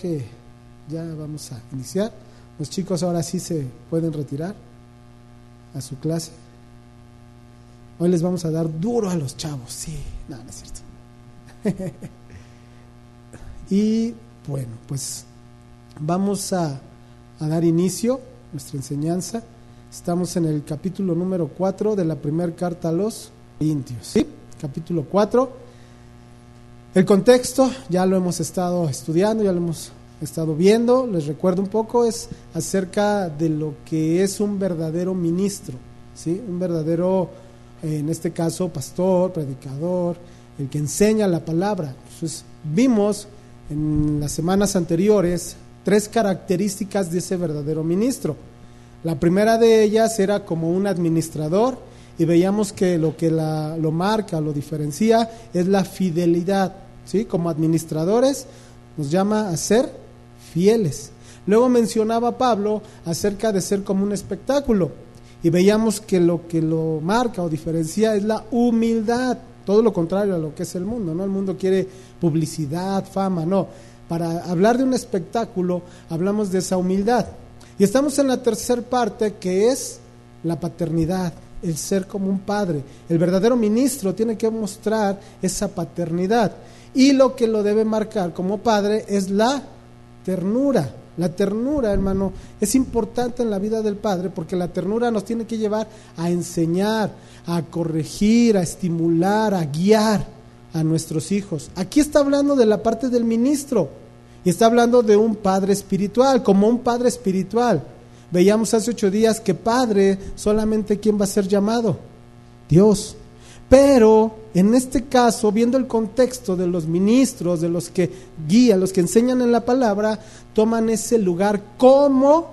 que ya vamos a iniciar. Los chicos ahora sí se pueden retirar a su clase. Hoy les vamos a dar duro a los chavos. Sí, no, no es cierto. y bueno, pues vamos a, dar inicio a nuestra enseñanza. Estamos en el capítulo número 4 de la primera carta a los Corintios. Capítulo 4. El contexto ya lo hemos estado estudiando, ya lo hemos estado viendo. Les recuerdo un poco, es acerca de lo que es un verdadero ministro, ¿sí? un verdadero, en este caso, pastor, predicador, el que enseña la palabra. Entonces, vimos en las semanas anteriores tres características de ese verdadero ministro. La primera de ellas era como un administrador y veíamos que lo que la, lo marca, lo diferencia es la fidelidad. ¿sí? Como administradores nos llama a ser fieles. Luego mencionaba Pablo acerca de ser como un espectáculo y veíamos que lo que lo marca o diferencia es la humildad, todo lo contrario a lo que es el mundo, ¿no? El mundo quiere publicidad, fama, no. Para hablar de un espectáculo hablamos de esa humildad. Y estamos en la tercera parte que es la paternidad el ser como un padre. El verdadero ministro tiene que mostrar esa paternidad. Y lo que lo debe marcar como padre es la ternura. La ternura, hermano, es importante en la vida del padre porque la ternura nos tiene que llevar a enseñar, a corregir, a estimular, a guiar a nuestros hijos. Aquí está hablando de la parte del ministro y está hablando de un padre espiritual, como un padre espiritual. Veíamos hace ocho días que Padre solamente quién va a ser llamado, Dios. Pero en este caso, viendo el contexto de los ministros, de los que guían, los que enseñan en la palabra, toman ese lugar como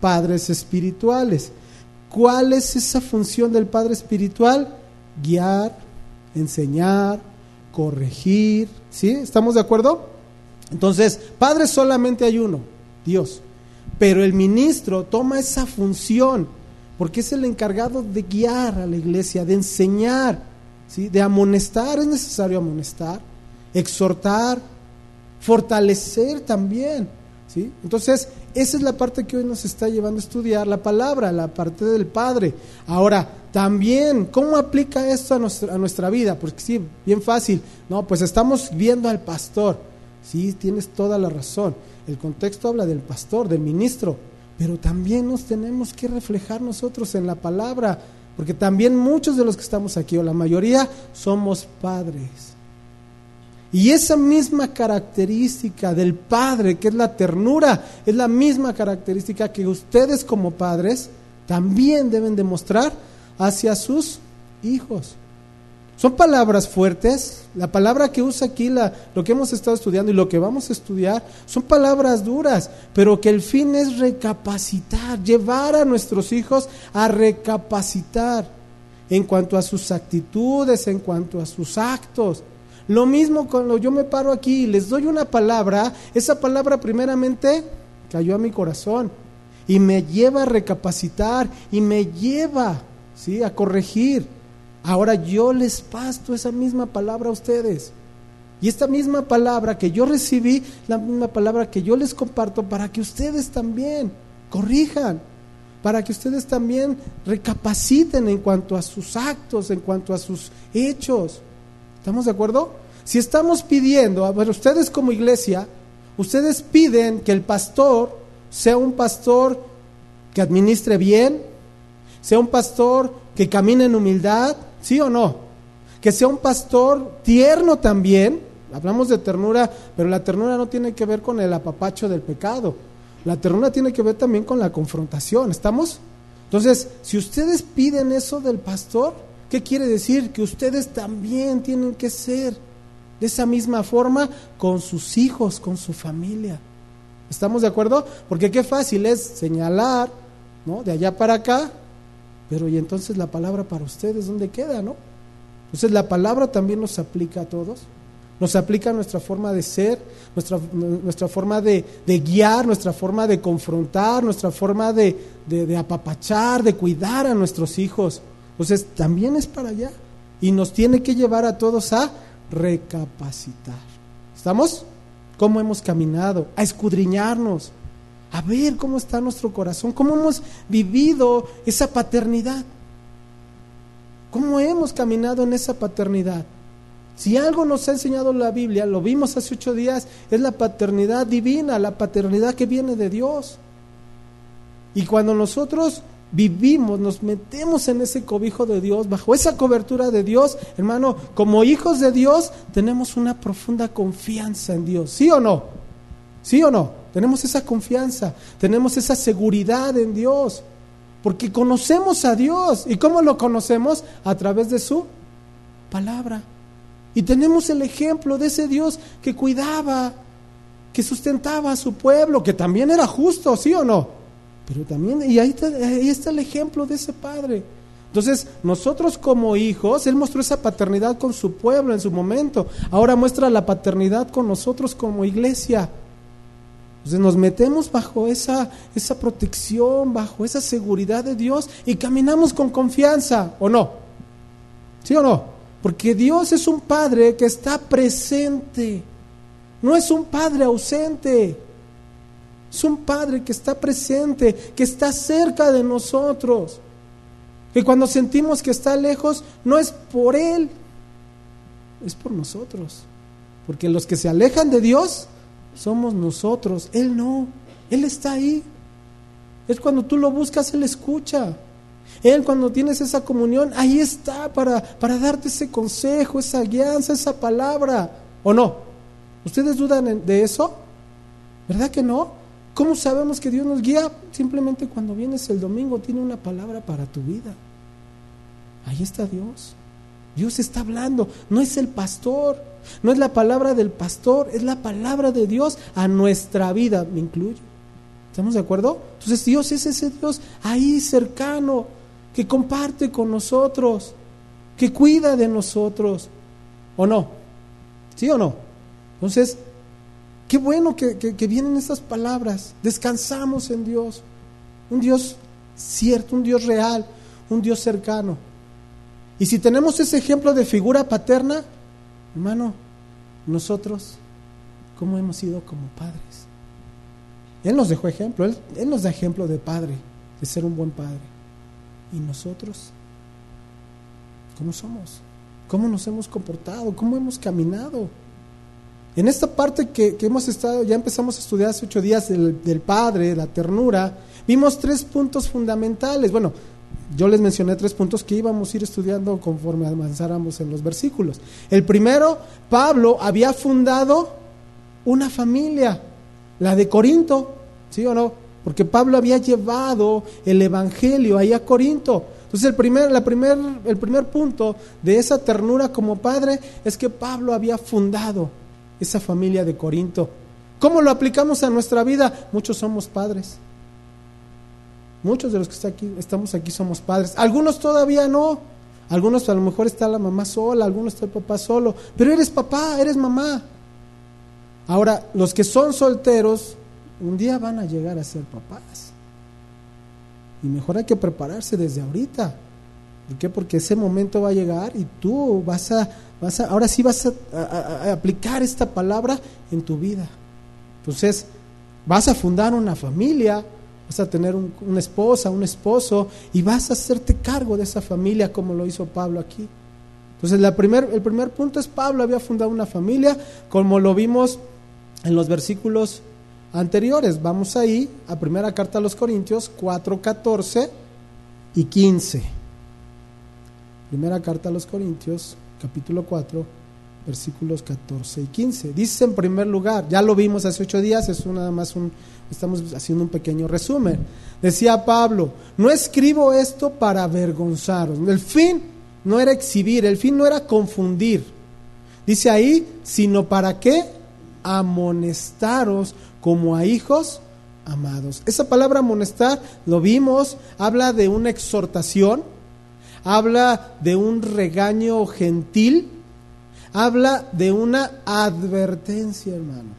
padres espirituales. ¿Cuál es esa función del padre espiritual? Guiar, enseñar, corregir. ¿Sí? ¿Estamos de acuerdo? Entonces, padre solamente hay uno, Dios. Pero el ministro toma esa función porque es el encargado de guiar a la iglesia, de enseñar, ¿sí? de amonestar, es necesario amonestar, exhortar, fortalecer también. ¿sí? Entonces, esa es la parte que hoy nos está llevando a estudiar, la palabra, la parte del Padre. Ahora, también, ¿cómo aplica esto a nuestra, a nuestra vida? Porque sí, bien fácil, no, pues estamos viendo al pastor. Sí, tienes toda la razón. El contexto habla del pastor, del ministro, pero también nos tenemos que reflejar nosotros en la palabra, porque también muchos de los que estamos aquí, o la mayoría, somos padres. Y esa misma característica del padre, que es la ternura, es la misma característica que ustedes como padres también deben demostrar hacia sus hijos. Son palabras fuertes. La palabra que usa aquí, lo que hemos estado estudiando y lo que vamos a estudiar, son palabras duras, pero que el fin es recapacitar, llevar a nuestros hijos a recapacitar en cuanto a sus actitudes, en cuanto a sus actos. Lo mismo cuando yo me paro aquí y les doy una palabra, esa palabra primeramente cayó a mi corazón y me lleva a recapacitar y me lleva ¿sí? a corregir. Ahora yo les pasto esa misma palabra a ustedes. Y esta misma palabra que yo recibí, la misma palabra que yo les comparto para que ustedes también corrijan, para que ustedes también recapaciten en cuanto a sus actos, en cuanto a sus hechos. ¿Estamos de acuerdo? Si estamos pidiendo, a ver, ustedes como iglesia, ustedes piden que el pastor sea un pastor que administre bien, sea un pastor que camine en humildad, ¿Sí o no? Que sea un pastor tierno también. Hablamos de ternura, pero la ternura no tiene que ver con el apapacho del pecado. La ternura tiene que ver también con la confrontación. ¿Estamos? Entonces, si ustedes piden eso del pastor, ¿qué quiere decir? Que ustedes también tienen que ser de esa misma forma con sus hijos, con su familia. ¿Estamos de acuerdo? Porque qué fácil es señalar, ¿no? De allá para acá, pero y entonces la palabra para ustedes, ¿dónde queda, no? Entonces la palabra también nos aplica a todos. Nos aplica nuestra forma de ser, nuestra, nuestra forma de, guiar, nuestra forma de confrontar, nuestra forma de, de apapachar, de cuidar a nuestros hijos. Entonces también es para allá. Y nos tiene que llevar a todos a recapacitar. ¿Estamos? cómo hemos caminado, a escudriñarnos, a ver cómo está nuestro corazón, cómo hemos vivido esa paternidad, cómo hemos caminado en esa paternidad. Si algo nos ha enseñado la Biblia, lo vimos hace ocho días, es la paternidad divina, la paternidad que viene de Dios. Y cuando nosotros vivimos, nos metemos en ese cobijo de Dios, bajo esa cobertura de Dios, hermano, como hijos de Dios, tenemos una profunda confianza en Dios. ¿Sí o no? ¿Sí o no? Tenemos esa confianza, tenemos esa seguridad en Dios, porque conocemos a Dios. ¿Y cómo lo conocemos? A través de su palabra. Y tenemos el ejemplo de ese Dios que cuidaba, que sustentaba a su pueblo, que también era justo, ¿sí o no? Pero también, y ahí está, ahí está el ejemplo de ese Padre. Entonces, nosotros como hijos, Él mostró esa paternidad con su pueblo en su momento. Ahora muestra la paternidad con nosotros como iglesia. Entonces nos metemos bajo esa, esa protección, bajo esa seguridad de Dios y caminamos con confianza, ¿o no? ¿Sí o no? Porque Dios es un Padre que está presente, no es un Padre ausente, es un Padre que está presente, que está cerca de nosotros, que cuando sentimos que está lejos, no es por Él, es por nosotros. Porque los que se alejan de Dios, somos nosotros, Él no, Él está ahí. Es cuando tú lo buscas, Él escucha. Él cuando tienes esa comunión, ahí está para, para darte ese consejo, esa guianza, esa palabra. ¿O no? ¿Ustedes dudan de eso? ¿Verdad que no? ¿Cómo sabemos que Dios nos guía? Simplemente cuando vienes el domingo tiene una palabra para tu vida. Ahí está Dios. Dios está hablando, no es el pastor. No es la palabra del pastor, es la palabra de Dios a nuestra vida, me incluyo. ¿Estamos de acuerdo? Entonces Dios es ese Dios ahí cercano, que comparte con nosotros, que cuida de nosotros. ¿O no? ¿Sí o no? Entonces, qué bueno que, que vienen estas palabras. Descansamos en Dios. Un Dios cierto, un Dios real, un Dios cercano. Y si tenemos ese ejemplo de figura paterna, Hermano, nosotros, ¿cómo hemos sido como padres? Él nos dejó ejemplo, él, nos da ejemplo de padre, de ser un buen padre. ¿Y nosotros? ¿Cómo somos? ¿Cómo nos hemos comportado? ¿Cómo hemos caminado? En esta parte que, que hemos estado, ya empezamos a estudiar hace ocho días del, del Padre, la ternura, vimos tres puntos fundamentales. Bueno, yo les mencioné tres puntos que íbamos a ir estudiando conforme avanzáramos en los versículos. El primero, Pablo había fundado una familia, la de Corinto, ¿sí o no? Porque Pablo había llevado el Evangelio ahí a Corinto. Entonces el primer, la primer, el primer punto de esa ternura como padre es que Pablo había fundado esa familia de Corinto. ¿Cómo lo aplicamos a nuestra vida? Muchos somos padres. Muchos de los que está aquí, estamos aquí somos padres. Algunos todavía no. Algunos a lo mejor está la mamá sola, algunos está el papá solo. Pero eres papá, eres mamá. Ahora, los que son solteros, un día van a llegar a ser papás. Y mejor hay que prepararse desde ahorita. ¿Por qué? Porque ese momento va a llegar y tú vas a, vas a ahora sí vas a aplicar esta palabra en tu vida. Entonces, vas a fundar una familia, vas a tener una esposa, un esposo, y vas a hacerte cargo de esa familia como lo hizo Pablo aquí. Entonces, la primer, el primer punto es Pablo había fundado una familia, como lo vimos en los versículos anteriores. Vamos ahí a primera carta a los Corintios 4, 14 y 15. Primera carta a los Corintios, capítulo 4, versículos 14 y 15. Dice en primer lugar, ya lo vimos hace ocho días, es nada más un, estamos haciendo un pequeño resumen. Decía Pablo, no escribo esto para avergonzaros. El fin no era exhibir, el fin no era confundir. Dice ahí, sino para qué amonestaros como a hijos amados. Esa palabra amonestar, lo vimos, habla de una exhortación, habla de un regaño gentil, habla de una advertencia, hermano.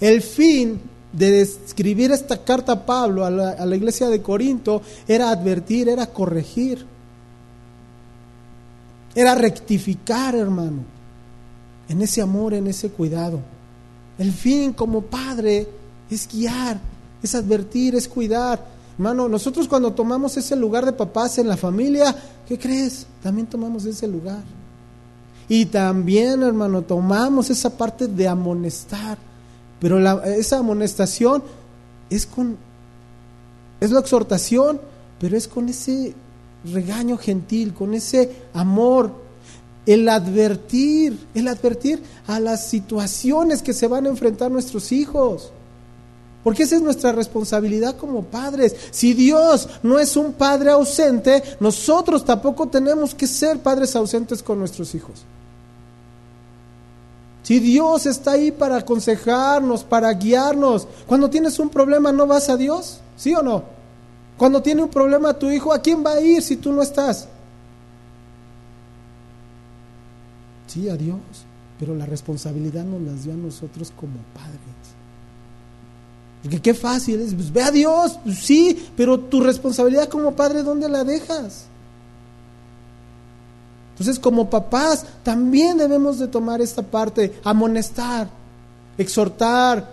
El fin de escribir esta carta a Pablo a la, iglesia de Corinto era advertir, era corregir, era rectificar, hermano, en ese amor, en ese cuidado. el fin como padre es guiar, es advertir, es cuidar. Hermano, nosotros cuando tomamos ese lugar de papás en la familia, ¿qué crees? También tomamos ese lugar. Y también, hermano, tomamos esa parte de amonestar. Pero esa amonestación es con, es la exhortación, pero es con ese regaño gentil, con ese amor, el advertir, el advertir a las situaciones que se van a enfrentar nuestros hijos. Porque esa es nuestra responsabilidad como padres. Si Dios no es un padre ausente, nosotros tampoco tenemos que ser padres ausentes con nuestros hijos. Si Dios está ahí para aconsejarnos, para guiarnos, cuando tienes un problema, ¿no vas a Dios? ¿Sí o no? Cuando tiene un problema tu hijo, ¿a quién va a ir si tú no estás? Sí, a Dios, pero la responsabilidad nos la dio a nosotros como padres. Porque qué fácil es, pues ve a Dios, pues sí, pero tu responsabilidad como padre, ¿dónde la dejas? Entonces, como papás, también debemos de tomar esta parte, amonestar, exhortar,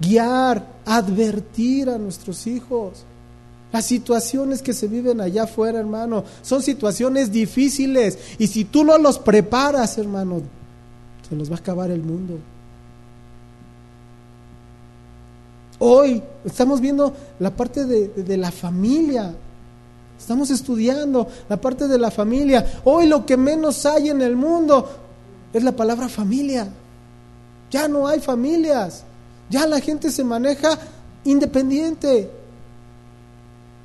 guiar, advertir a nuestros hijos. Las situaciones que se viven allá afuera, hermano, son situaciones difíciles. Y si tú no los preparas, hermano, se nos va a acabar el mundo. Hoy estamos viendo la parte de, de, la familia. Estamos estudiando la parte de la familia. Hoy lo que menos hay en el mundo es la palabra familia. Ya no hay familias. Ya la gente se maneja independiente.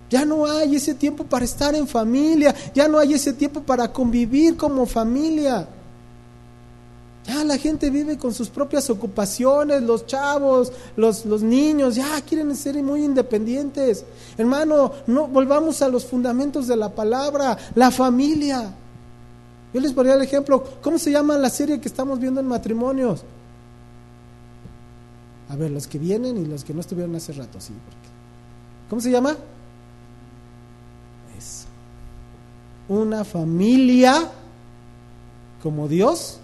Ya no hay ese tiempo para estar en familia. Ya no hay ese tiempo para convivir como familia. Ya la gente vive con sus propias ocupaciones, los chavos, los, los, niños, ya quieren ser muy independientes. Hermano, no volvamos a los fundamentos de la palabra, la familia. Yo les ponía el ejemplo, ¿cómo se llama la serie que estamos viendo en matrimonios? A ver, los que vienen y los que no estuvieron hace rato, sí. ¿Cómo se llama? Eso. Una familia como Dios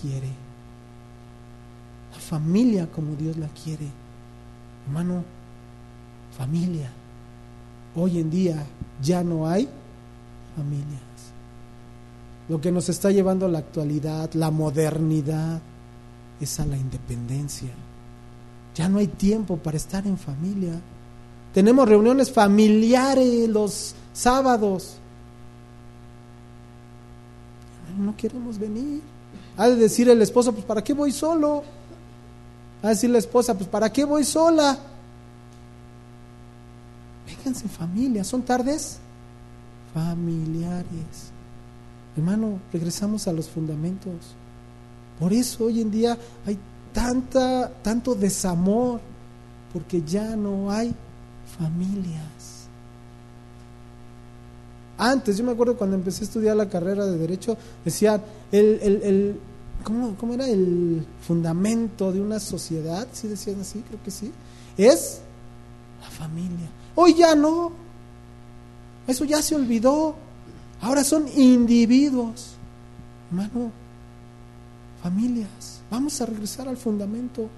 quiere. La familia como Dios la quiere. Hermano, familia. Hoy en día ya no hay familias. Lo que nos está llevando a la actualidad, la modernidad, es a la independencia. Ya no hay tiempo para estar en familia. Tenemos reuniones familiares los sábados. No queremos venir. Ha de decir el esposo, pues ¿para qué voy solo? Ha de decir la esposa, pues ¿para qué voy sola? Vénganse en familia, son tardes familiares. Hermano, regresamos a los fundamentos. Por eso hoy en día hay tanta, tanto desamor, porque ya no hay familias. Antes, yo me acuerdo cuando empecé a estudiar la carrera de Derecho, decían, el, el, el ¿cómo, ¿cómo, era el fundamento de una sociedad? ¿Sí decían así? Creo que sí. Es la familia. Hoy ya no. Eso ya se olvidó. Ahora son individuos. Hermano, familias. Vamos a regresar al fundamento.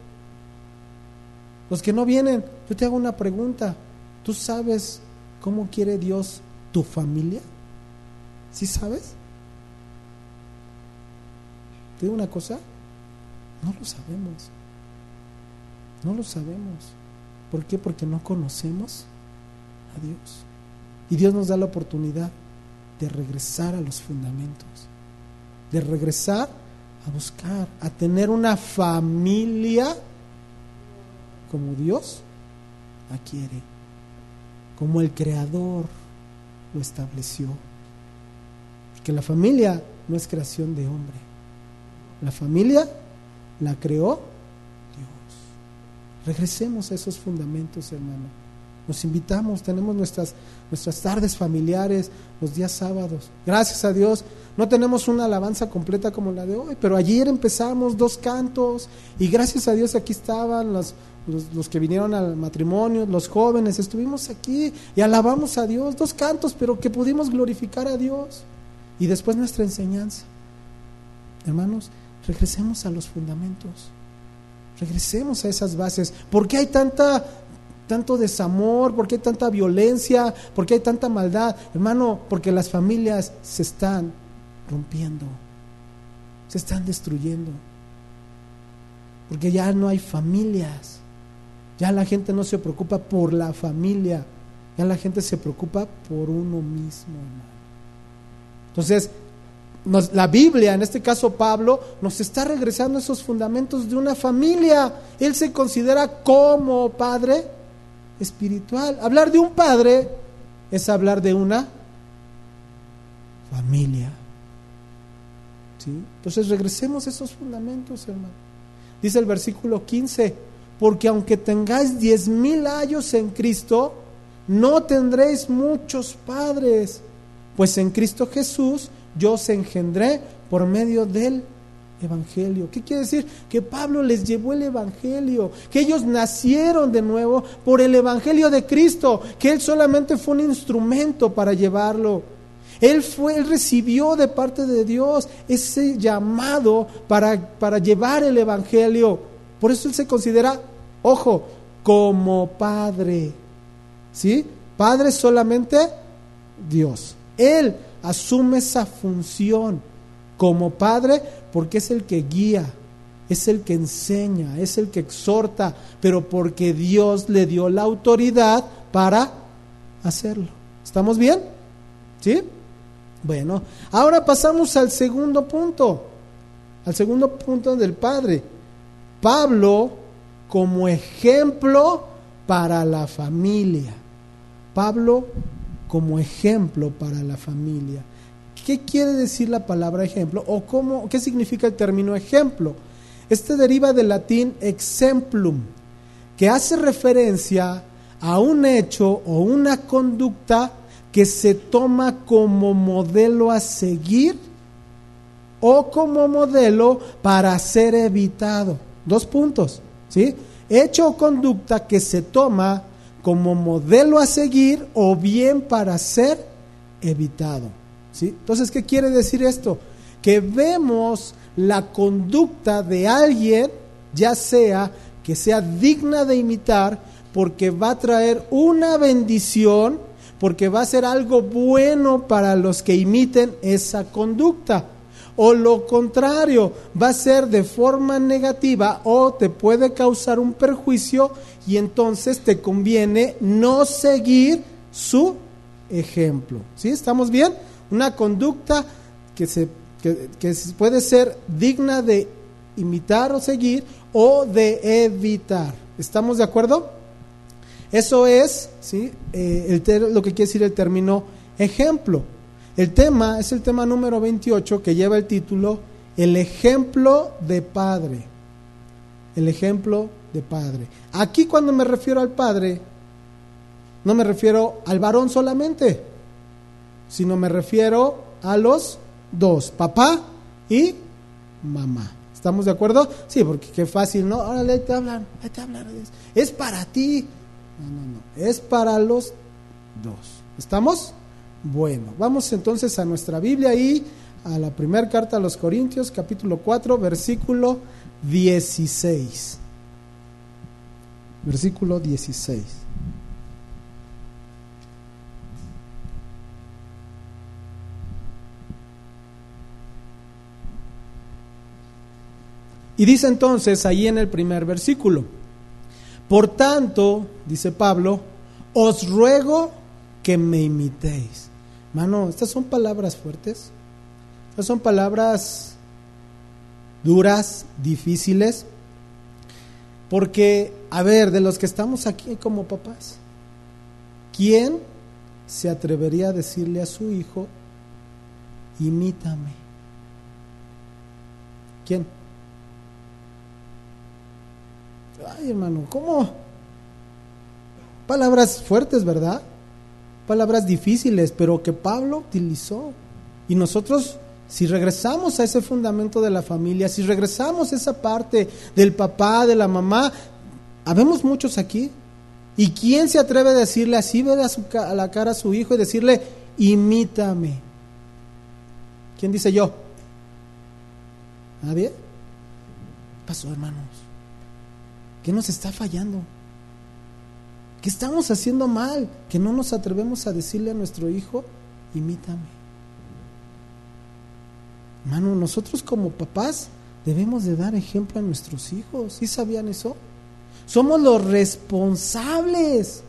Los que no vienen, yo te hago una pregunta. ¿Tú sabes cómo quiere Dios tu familia? ¿Sí sabes? ¿Te digo una cosa? No lo sabemos. No lo sabemos. ¿Por qué? Porque no conocemos a Dios. Y Dios nos da la oportunidad de regresar a los fundamentos, de regresar a buscar, a tener una familia como Dios la quiere, como el Creador lo estableció. Porque la familia no es creación de hombre. La familia la creó Dios. Regresemos a esos fundamentos, hermano. Nos invitamos, tenemos nuestras, nuestras tardes familiares, los días sábados. Gracias a Dios, no tenemos una alabanza completa como la de hoy, pero ayer empezamos dos cantos y gracias a Dios aquí estaban los, los, que vinieron al matrimonio, los jóvenes, estuvimos aquí y alabamos a Dios, dos cantos, pero que pudimos glorificar a Dios. Y después nuestra enseñanza. Hermanos, regresemos a los fundamentos. Regresemos a esas bases. ¿Por qué hay tanta, tanto desamor? ¿Por qué hay tanta violencia? ¿Por qué hay tanta maldad? Hermano, porque las familias se están rompiendo, se están destruyendo. Porque ya no hay familias. Ya la gente no se preocupa por la familia. Ya la gente se preocupa por uno mismo, hermano. Entonces, la Biblia, en este caso Pablo, nos está regresando esos fundamentos de una familia. Él se considera como padre espiritual. Hablar de un padre es hablar de una familia. ¿Sí? Entonces regresemos a esos fundamentos, hermano. Dice el versículo 15, porque aunque tengáis diez mil años en Cristo, no tendréis muchos padres, pues en Cristo Jesús yo os engendré por medio del Evangelio. ¿Qué quiere decir? Que Pablo les llevó el Evangelio, que ellos nacieron de nuevo por el Evangelio de Cristo, que Él solamente fue un instrumento para llevarlo. Él fue, Él recibió de parte de Dios ese llamado para, para llevar el Evangelio. Por eso Él se considera, ojo, como Padre. ¿Sí? Padre solamente Dios. Él asume esa función como padre porque es el que guía, es el que enseña, es el que exhorta, pero porque Dios le dio la autoridad para hacerlo. ¿Estamos bien? ¿Sí? Bueno, ahora pasamos al segundo punto, al segundo punto del Padre. Pablo como ejemplo para la familia. Pablo como ejemplo para la familia. ¿Qué quiere decir la palabra ejemplo o cómo, qué significa el término ejemplo? Este deriva del latín exemplum, que hace referencia a un hecho o una conducta que se toma como modelo a seguir o como modelo para ser evitado. Dos puntos, ¿sí? Hecho o conducta que se toma como modelo a seguir o bien para ser evitado. ¿sí? Entonces, ¿qué quiere decir esto? Que vemos la conducta de alguien, ya sea que sea digna de imitar, porque va a traer una bendición, porque va a ser algo bueno para los que imiten esa conducta o lo contrario, va a ser de forma negativa o te puede causar un perjuicio y entonces te conviene no seguir su ejemplo. ¿Sí? ¿Estamos bien? Una conducta que, se, que, puede ser digna de imitar o seguir o de evitar. ¿Estamos de acuerdo? Eso es ¿sí? Eh, lo que quiere decir el término ejemplo. El tema es el tema número 28 que lleva el título El ejemplo de padre. El ejemplo de padre. Aquí cuando me refiero al padre, no me refiero al varón solamente, sino me refiero a los dos, papá y mamá. ¿Estamos de acuerdo? Sí, porque qué fácil, ¿no? Órale, te hablan, te hablan. Es para ti. No, no, no. Es para los dos. ¿Estamos? Bueno, vamos entonces a nuestra Biblia y a la primera carta a los Corintios, capítulo 4, versículo 16. Versículo 16. Y dice entonces ahí en el primer versículo, por tanto, dice Pablo, os ruego que me imitéis. Mano, estas son palabras fuertes. Estas son palabras duras, difíciles. Porque, a ver, de los que estamos aquí como papás, ¿quién se atrevería a decirle a su hijo, imítame? ¿Quién? Ay, hermano, ¿cómo? Palabras fuertes, ¿verdad? palabras difíciles, pero que Pablo utilizó. Y nosotros, si regresamos a ese fundamento de la familia, si regresamos a esa parte del papá, de la mamá, habemos muchos aquí. ¿Y quién se atreve a decirle así, ver a, la cara a su hijo y decirle, imítame? ¿Quién dice yo? ¿Nadie? pasó, hermanos? ¿Qué nos está fallando? ¿Qué estamos haciendo mal? Que no nos atrevemos a decirle a nuestro hijo, imítame. Hermano, nosotros como papás debemos de dar ejemplo a nuestros hijos. ¿Sí sabían eso? Somos los responsables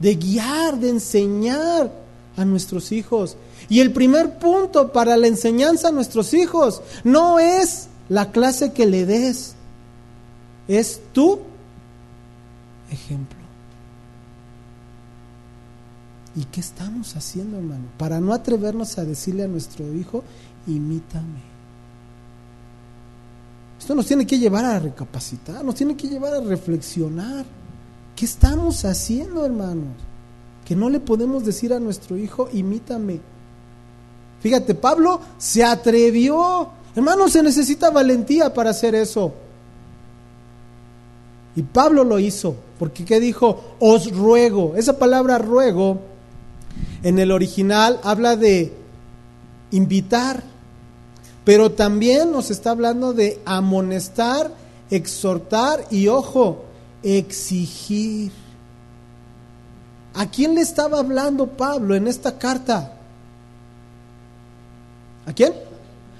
de guiar, de enseñar a nuestros hijos. Y el primer punto para la enseñanza a nuestros hijos no es la clase que le des, es tu ejemplo. ¿Y qué estamos haciendo, hermano? Para no atrevernos a decirle a nuestro hijo, imítame. Esto nos tiene que llevar a recapacitar, nos tiene que llevar a reflexionar. ¿Qué estamos haciendo, hermanos? Que no le podemos decir a nuestro hijo, imítame. Fíjate, Pablo se atrevió. Hermano, se necesita valentía para hacer eso. Y Pablo lo hizo, porque ¿qué dijo? Os ruego. Esa palabra ruego en el original habla de invitar, pero también nos está hablando de amonestar, exhortar y, ojo, exigir. ¿A quién le estaba hablando Pablo en esta carta? ¿A quién?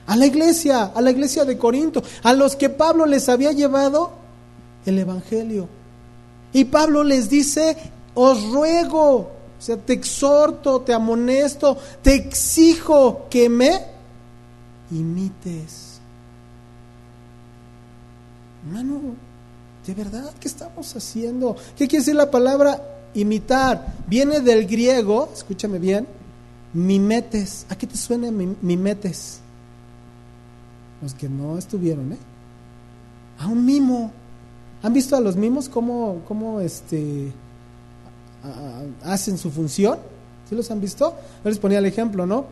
A la iglesia, a la iglesia de Corinto, a los que Pablo les había llevado el Evangelio. Y Pablo les dice, os ruego, o sea, te exhorto, te amonesto, te exijo que me imites. Hermano, ¿de verdad qué estamos haciendo? ¿Qué quiere decir la palabra imitar? Viene del griego, escúchame bien, mimetes. ¿A qué te suena mimetes? Los que no estuvieron, ¿eh? A un mimo. ¿Han visto a los mimos cómo, cómo este, hacen su función? ¿Sí los han visto? Yo les ponía el ejemplo, ¿no?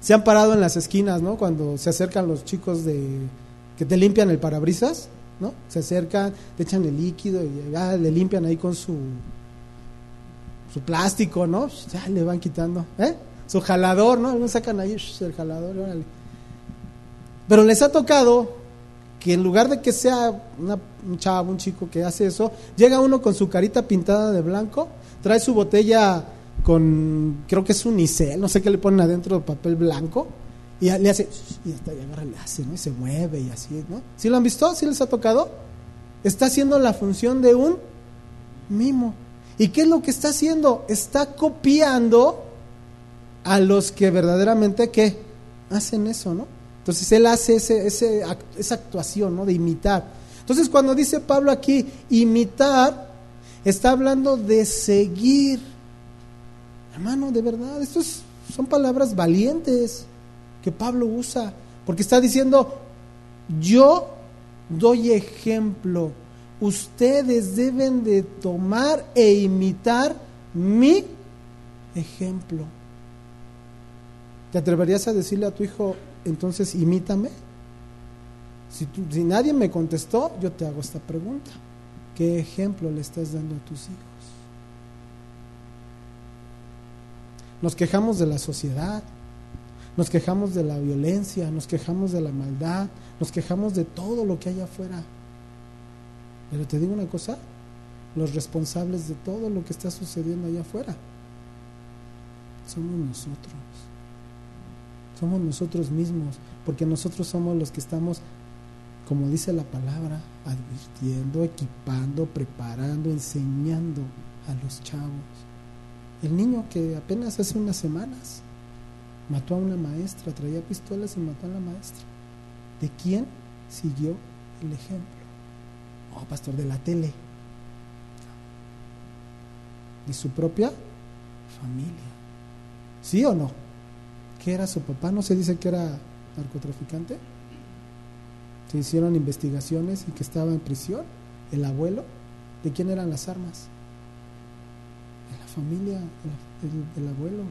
Se han parado en las esquinas, ¿no? Cuando se acercan los chicos de que te limpian el parabrisas, ¿no? Se acercan, te echan el líquido y ya le limpian ahí con su su plástico, ¿no? Ya le van quitando, ¿eh? Su jalador, ¿no? Sacan ahí el jalador, órale. Pero les ha tocado que en lugar de que sea un chavo, un chico que hace eso, llega uno con su carita pintada de blanco, trae su botella con, creo que es un nicel, no sé qué le ponen adentro de papel blanco, y le hace, y hasta y agarra, le hace, ¿no? Y se mueve y así, ¿no? ¿Sí lo han visto? ¿Sí les ha tocado? Está haciendo la función de un mimo. ¿Y qué es lo que está haciendo? Está copiando a los que verdaderamente, ¿qué? Hacen eso, ¿no? Entonces él hace ese, esa actuación, ¿no? De imitar. Entonces cuando dice Pablo aquí, imitar, está hablando de seguir. Hermano, de verdad, estas son palabras valientes que Pablo usa, porque está diciendo, yo doy ejemplo, ustedes deben de tomar e imitar mi ejemplo. ¿Te atreverías a decirle a tu hijo, entonces imítame? Si, nadie me contestó, yo te hago esta pregunta. ¿Qué ejemplo le estás dando a tus hijos? Nos quejamos de la sociedad, nos quejamos de la violencia, nos quejamos de la maldad, nos quejamos de todo lo que hay afuera. Pero te digo una cosa, los responsables de todo lo que está sucediendo allá afuera somos nosotros. Somos nosotros mismos, porque nosotros somos los que estamos, como dice la palabra, advirtiendo, equipando, preparando, enseñando a los chavos. El niño que apenas hace unas semanas mató a una maestra, traía pistolas y mató a la maestra. ¿De quién siguió el ejemplo? Oh, pastor, de la tele. De su propia familia. ¿Sí o no? ¿Qué era su papá? ¿No se dice que era narcotraficante? Se hicieron investigaciones y que estaba en prisión. El abuelo. ¿De quién eran las armas? De la familia, del, abuelo.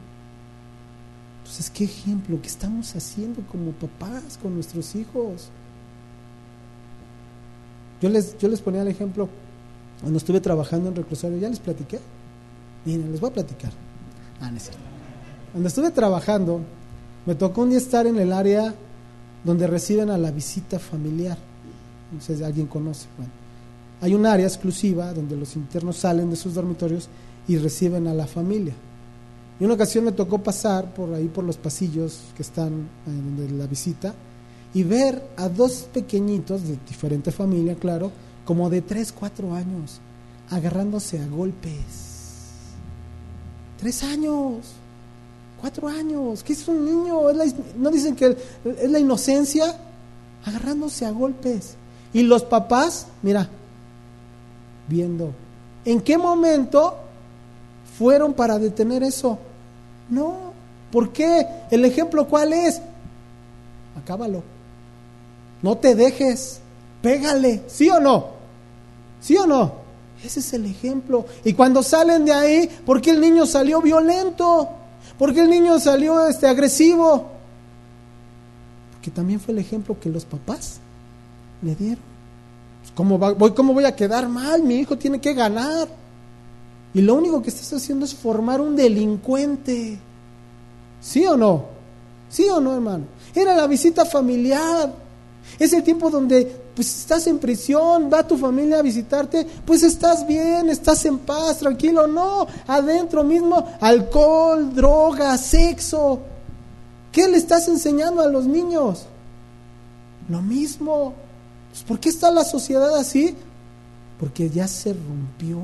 Entonces, ¿qué ejemplo? ¿Qué estamos haciendo como papás con nuestros hijos? Yo les, yo les ponía el ejemplo cuando estuve trabajando en reclusorio, ya les platiqué. Miren, les voy a platicar. Ah, no Cuando estuve trabajando, me tocó un día estar en el área donde reciben a la visita familiar. No sé si alguien conoce. Hay un área exclusiva donde los internos salen de sus dormitorios y reciben a la familia. Y una ocasión me tocó pasar por ahí por los pasillos que están en la visita y ver a dos pequeñitos de diferente familia, claro, como de 3, 4 años, agarrándose a golpes. Tres años, cuatro años, ¿qué es un niño? ¿No dicen que es la inocencia? Agarrándose a golpes. Y los papás, mira, viendo. ¿En qué momento fueron para detener eso? No. ¿Por qué? ¿El ejemplo cuál es? Acábalo. No te dejes. Pégale. ¿Sí o no? ¿Sí o no? Ese es el ejemplo. Y cuando salen de ahí, ¿por qué el niño salió violento? ¿Por qué el niño salió este, agresivo? Porque también fue el ejemplo que los papás le dieron. Pues, ¿Cómo, voy, ¿Cómo voy a quedar mal? Mi hijo tiene que ganar. Y lo único que estás haciendo es formar un delincuente. ¿Sí o no? ¿Sí o no, hermano? Era la visita familiar. Es el tiempo donde pues estás en prisión, va tu familia a visitarte, pues estás bien, estás en paz, tranquilo. No, adentro mismo, alcohol, droga, sexo. ¿Qué le estás enseñando a los niños? Lo mismo. Pues, ¿Por qué está la sociedad así? Porque ya se rompió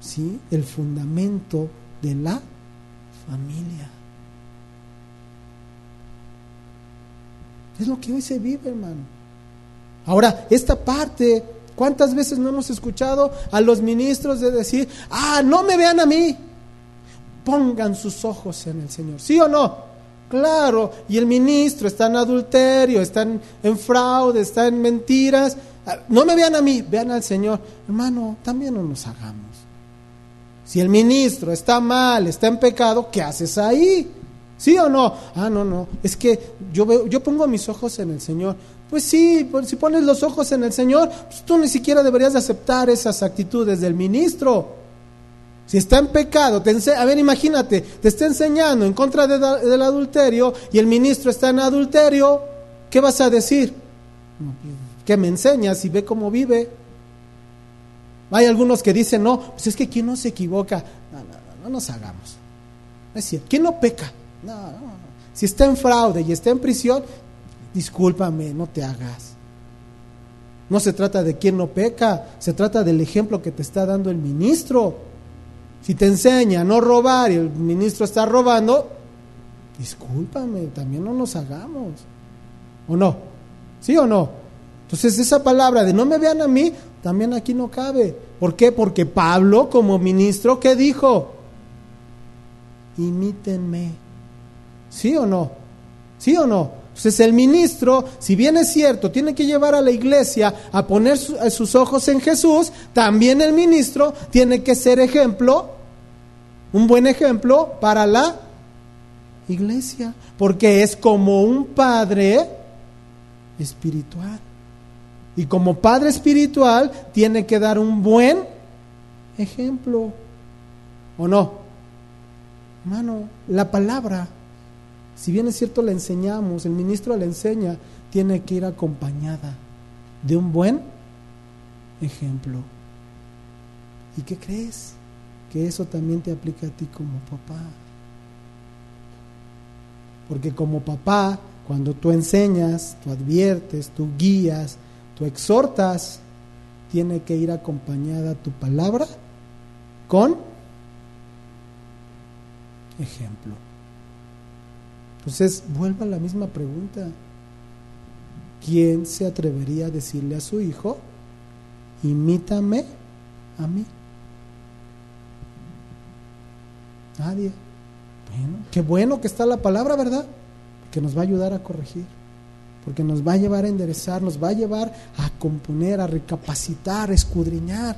¿sí? el fundamento de la familia. Es lo que hoy se vive, hermano. Ahora, esta parte, ¿cuántas veces no hemos escuchado a los ministros de decir, ah, no me vean a mí, pongan sus ojos en el Señor? ¿Sí o no? Claro, y el ministro está en adulterio, está en, fraude, está en mentiras. Ah, no me vean a mí, vean al Señor. Hermano, también no nos hagamos. Si el ministro está mal, está en pecado, ¿qué haces ahí? ¿Sí o no? Ah, no, no. Es que yo, veo, yo pongo mis ojos en el Señor. Pues sí, si pones los ojos en el Señor, pues tú ni siquiera deberías de aceptar esas actitudes del ministro. Si está en pecado, te a ver, imagínate, te está enseñando en contra del adulterio y el ministro está en adulterio, ¿qué vas a decir? Que me enseñas y ve cómo vive. Hay algunos que dicen, no, pues es que quien no se equivoca, no, no, no, no nos hagamos. Es cierto, ¿quién no peca? No, no, Si está en fraude y está en prisión, discúlpame, no te hagas. No se trata de quién no peca, se trata del ejemplo que te está dando el ministro. Si te enseña a no robar y el ministro está robando, discúlpame, también no nos hagamos. ¿O no? ¿Sí o no? Entonces esa palabra de no me vean a mí, también aquí no cabe. ¿Por qué? Porque Pablo como ministro, ¿qué dijo? Imítenme. ¿Sí o no? ¿Sí o no? Entonces el ministro, si bien es cierto, tiene que llevar a la iglesia a poner sus ojos en Jesús, también el ministro tiene que ser ejemplo, un buen ejemplo para la iglesia, porque es como un padre espiritual. Y como padre espiritual tiene que dar un buen ejemplo. ¿O no? Hermano, la palabra si bien es cierto la enseñamos, el ministro la enseña, tiene que ir acompañada de un buen ejemplo. ¿Y qué crees? Que eso también te aplica a ti como papá. Porque como papá, cuando tú enseñas, tú adviertes, tú guías, tú exhortas, tiene que ir acompañada tu palabra con ejemplo. Entonces, vuelva a la misma pregunta. ¿Quién se atrevería a decirle a su hijo, imítame a mí? Nadie. Bueno, qué bueno que está la palabra, ¿verdad? Que nos va a ayudar a corregir, porque nos va a llevar a enderezar, nos va a llevar a componer, a recapacitar, a escudriñar.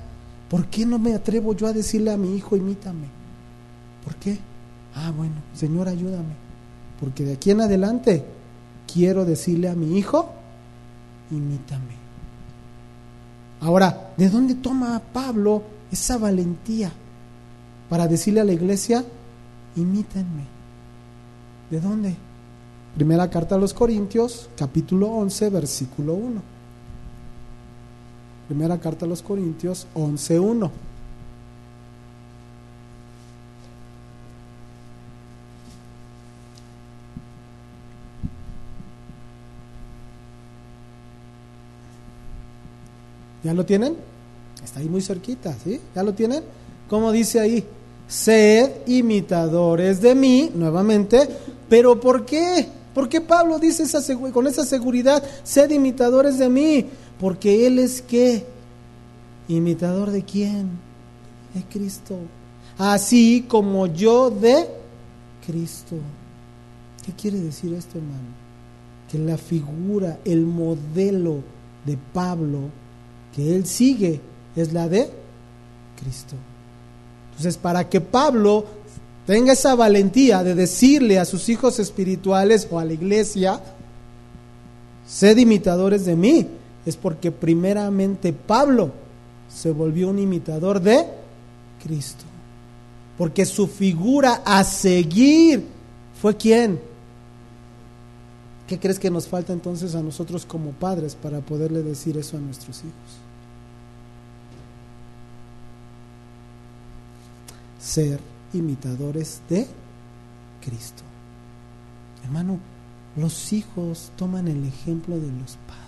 ¿Por qué no me atrevo yo a decirle a mi hijo, imítame? ¿Por qué? Ah, bueno, Señor, ayúdame porque de aquí en adelante quiero decirle a mi hijo, imítame. Ahora, ¿de dónde toma Pablo esa valentía para decirle a la iglesia, imítenme? ¿De dónde? Primera carta a los Corintios, capítulo 11, versículo 1. Primera carta a los Corintios 11.1. ¿Ya lo tienen? Está ahí muy cerquita, ¿sí? ¿Ya lo tienen? ¿Cómo dice ahí? Sed imitadores de mí, nuevamente, pero ¿por qué? ¿Por qué Pablo dice con esa seguridad, sed imitadores de mí? Porque Él es qué? ¿Imitador de quién? De Cristo. Así como yo de Cristo. ¿Qué quiere decir esto, hermano? Que la figura, el modelo de Pablo que él sigue es la de Cristo. Entonces, para que Pablo tenga esa valentía de decirle a sus hijos espirituales o a la iglesia, sed imitadores de mí, es porque primeramente Pablo se volvió un imitador de Cristo. Porque su figura a seguir fue quién? ¿Qué crees que nos falta entonces a nosotros como padres para poderle decir eso a nuestros hijos? Ser imitadores de Cristo. Hermano, los hijos toman el ejemplo de los padres.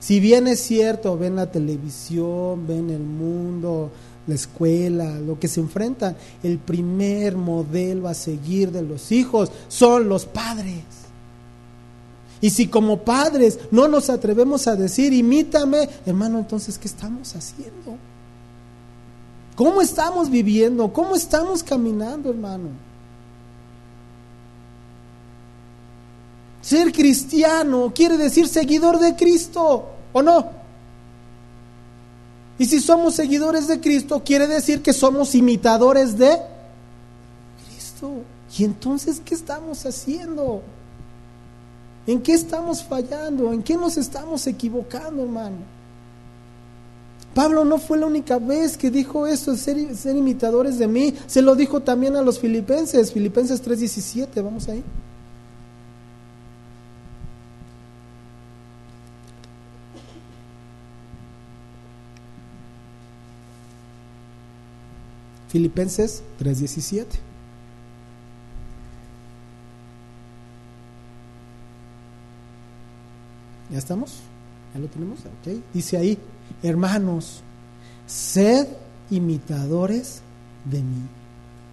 Si bien es cierto, ven la televisión, ven el mundo, la escuela, lo que se enfrentan, el primer modelo a seguir de los hijos son los padres. Y si como padres no nos atrevemos a decir, imítame, hermano, entonces, ¿qué estamos haciendo? ¿Cómo estamos viviendo? ¿Cómo estamos caminando, hermano? Ser cristiano quiere decir seguidor de Cristo, ¿o no? Y si somos seguidores de Cristo, quiere decir que somos imitadores de Cristo. ¿Y entonces qué estamos haciendo? ¿En qué estamos fallando? ¿En qué nos estamos equivocando, hermano? Pablo no fue la única vez que dijo eso, ser, imitadores de mí. Se lo dijo también a los filipenses, Filipenses 3:17, vamos ahí. Filipenses 3:17. ¿Ya estamos? ¿Ya lo tenemos? Ok. Dice ahí, hermanos, sed imitadores de mí.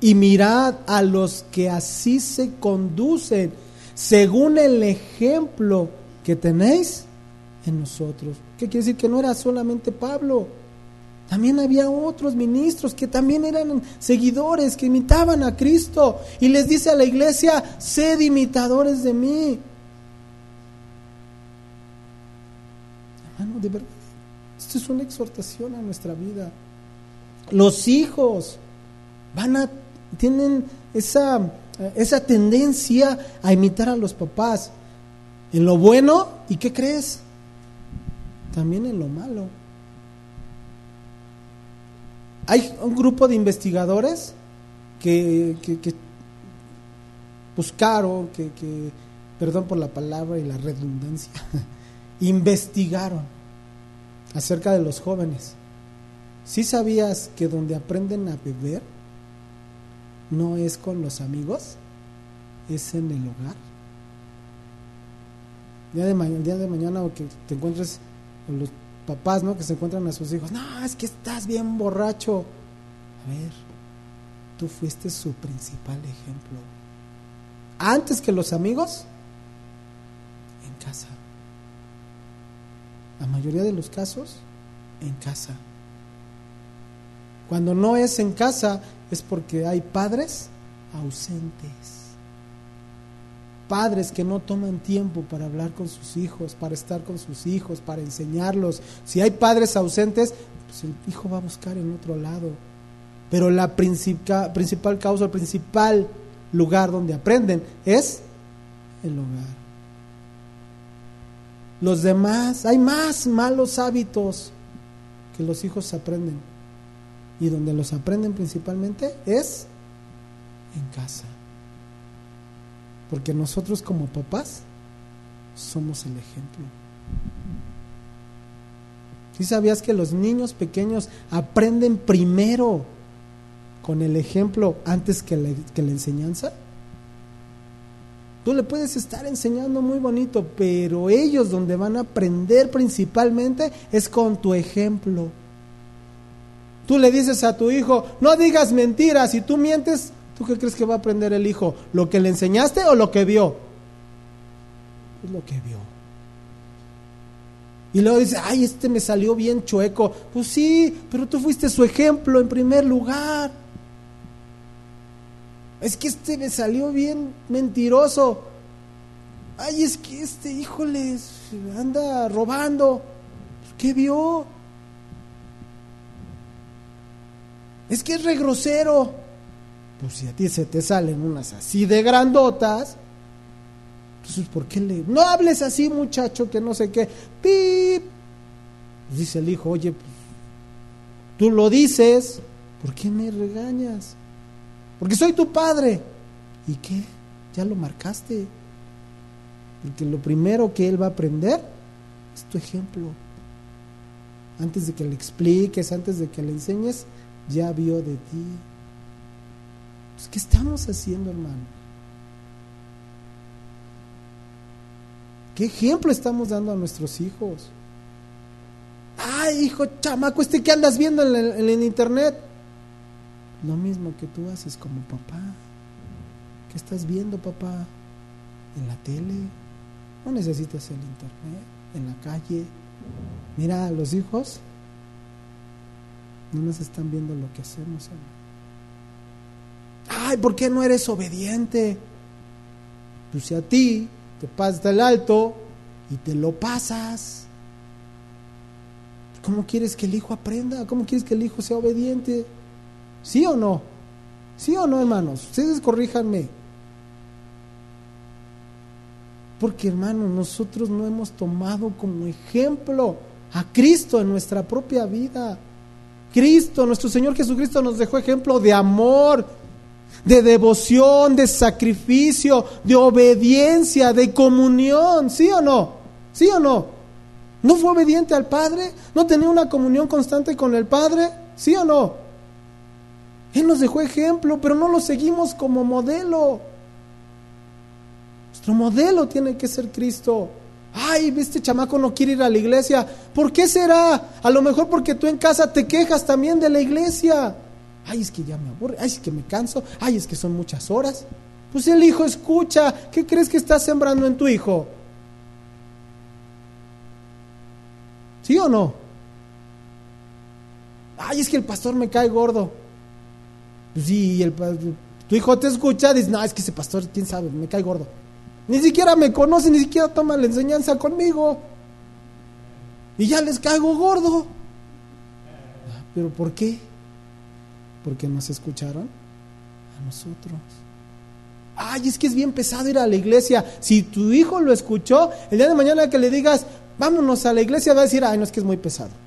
Y mirad a los que así se conducen, según el ejemplo que tenéis en nosotros. ¿Qué quiere decir? Que no era solamente Pablo. También había otros ministros que también eran seguidores, que imitaban a Cristo. Y les dice a la iglesia, sed imitadores de mí. Hermano, de verdad es una exhortación a nuestra vida. Los hijos van a, tienen esa, esa tendencia a imitar a los papás. En lo bueno, ¿y qué crees? También en lo malo. Hay un grupo de investigadores que, buscaron, que, perdón por la palabra y la redundancia, investigaron acerca de los jóvenes. ¿Sí sabías que donde aprenden a beber no es con los amigos, es en el hogar? Día de, mañana, día de mañana o que te encuentres con los papás, ¿no? Que se encuentran a sus hijos. No, es que estás bien borracho. A ver, tú fuiste su principal ejemplo. Antes que los amigos, en casa. La mayoría de los casos en casa. Cuando no es en casa es porque hay padres ausentes. Padres que no toman tiempo para hablar con sus hijos, para estar con sus hijos, para enseñarlos. Si hay padres ausentes, pues el hijo va a buscar en otro lado. Pero la principal causa, el principal lugar donde aprenden es el hogar los demás, hay más malos hábitos que los hijos aprenden. Y donde los aprenden principalmente es en casa. Porque nosotros como papás somos el ejemplo. ¿Sí sabías que los niños pequeños aprenden primero con el ejemplo antes que la, que la enseñanza? Tú le puedes estar enseñando muy bonito, pero ellos donde van a aprender principalmente es con tu ejemplo. Tú le dices a tu hijo, no digas mentiras, si tú mientes, ¿tú qué crees que va a aprender el hijo? ¿Lo que le enseñaste o lo que vio? Es lo que vio. Y luego dice, ay, este me salió bien chueco. Pues sí, pero tú fuiste su ejemplo en primer lugar es que este me salió bien mentiroso. Ay, es que este, híjole, anda robando. ¿Qué vio? Es que es regrosero. Pues si a ti se te salen unas así de grandotas, entonces ¿por qué le... No hables así muchacho, que no sé qué. Pip. Dice el hijo, oye, pues, tú lo dices, ¿por qué me regañas? Porque soy tu padre. ¿Y qué? Ya lo marcaste. Porque lo primero que él va a aprender es tu ejemplo. Antes de que le expliques, antes de que le enseñes, ya vio de ti. Pues, ¿Qué estamos haciendo, hermano? ¿Qué ejemplo estamos dando a nuestros hijos? Ay, hijo chamaco, este que andas viendo en en el internet. Lo mismo que tú haces como papá. ¿Qué estás viendo, papá? En la tele. No necesitas el internet, en la calle. Mira, los hijos no nos están viendo lo que hacemos. Ay, ¿por qué no eres obediente? Pues si a ti te pasa el alto y te lo pasas. ¿Cómo quieres que el hijo aprenda? ¿Cómo quieres que el hijo sea obediente? ¿Sí o no? ¿Sí o no, hermanos? Ustedes corríjanme. Porque, hermanos, nosotros no hemos tomado como ejemplo a Cristo en nuestra propia vida. Cristo, nuestro Señor Jesucristo nos dejó ejemplo de amor, de devoción, de sacrificio, de obediencia, de comunión. ¿Sí o no? ¿Sí o no? ¿No fue obediente al Padre? ¿No tenía una comunión constante con el Padre? ¿Sí o no? Él nos dejó ejemplo, pero no lo seguimos como modelo. Nuestro modelo tiene que ser Cristo. Ay, este chamaco no quiere ir a la iglesia. ¿Por qué será? A lo mejor porque tú en casa te quejas también de la iglesia. Ay, es que ya me aburre. Ay, es que me canso. Ay, es que son muchas horas. Pues el hijo escucha. ¿Qué crees que estás sembrando en tu hijo? ¿Sí o no? Ay, es que el pastor me cae gordo. Pues sí, el, tu hijo te escucha, dice, no, es que ese pastor, quién sabe, me cae gordo. Ni siquiera me conoce, ni siquiera toma la enseñanza conmigo. Y ya les caigo gordo. ¿Pero por qué? Porque nos escucharon a nosotros. Ay, es que es bien pesado ir a la iglesia. Si tu hijo lo escuchó, el día de mañana que le digas, vámonos a la iglesia, va a decir, ay, no es que es muy pesado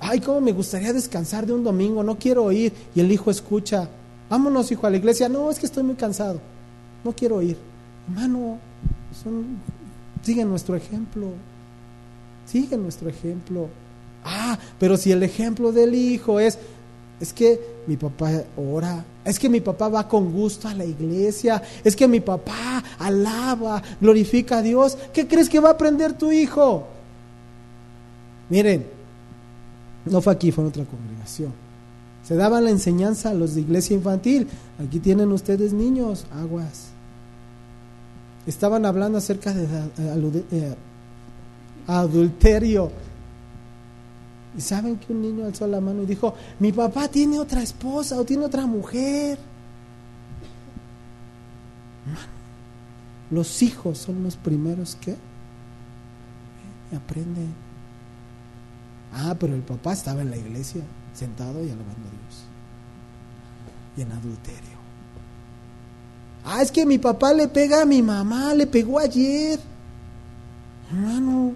ay, cómo me gustaría descansar de un domingo, no quiero ir. Y el hijo escucha, vámonos hijo a la iglesia, no, es que estoy muy cansado, no quiero ir. Hermano, sigue nuestro ejemplo, sigue nuestro ejemplo. Ah, pero si el ejemplo del hijo es, es que mi papá ora, es que mi papá va con gusto a la iglesia, es que mi papá alaba, glorifica a Dios, ¿qué crees que va a aprender tu hijo? Miren, no fue aquí, fue en otra congregación. Se daba la enseñanza a los de iglesia infantil. Aquí tienen ustedes niños, aguas. Estaban hablando acerca de eh, adulterio. Y saben que un niño alzó la mano y dijo, mi papá tiene otra esposa o tiene otra mujer. los hijos son los primeros que aprenden. Ah, pero el papá estaba en la iglesia, sentado y alabando a Dios. Y en adulterio. Ah, es que mi papá le pega a mi mamá, le pegó ayer. Hermano.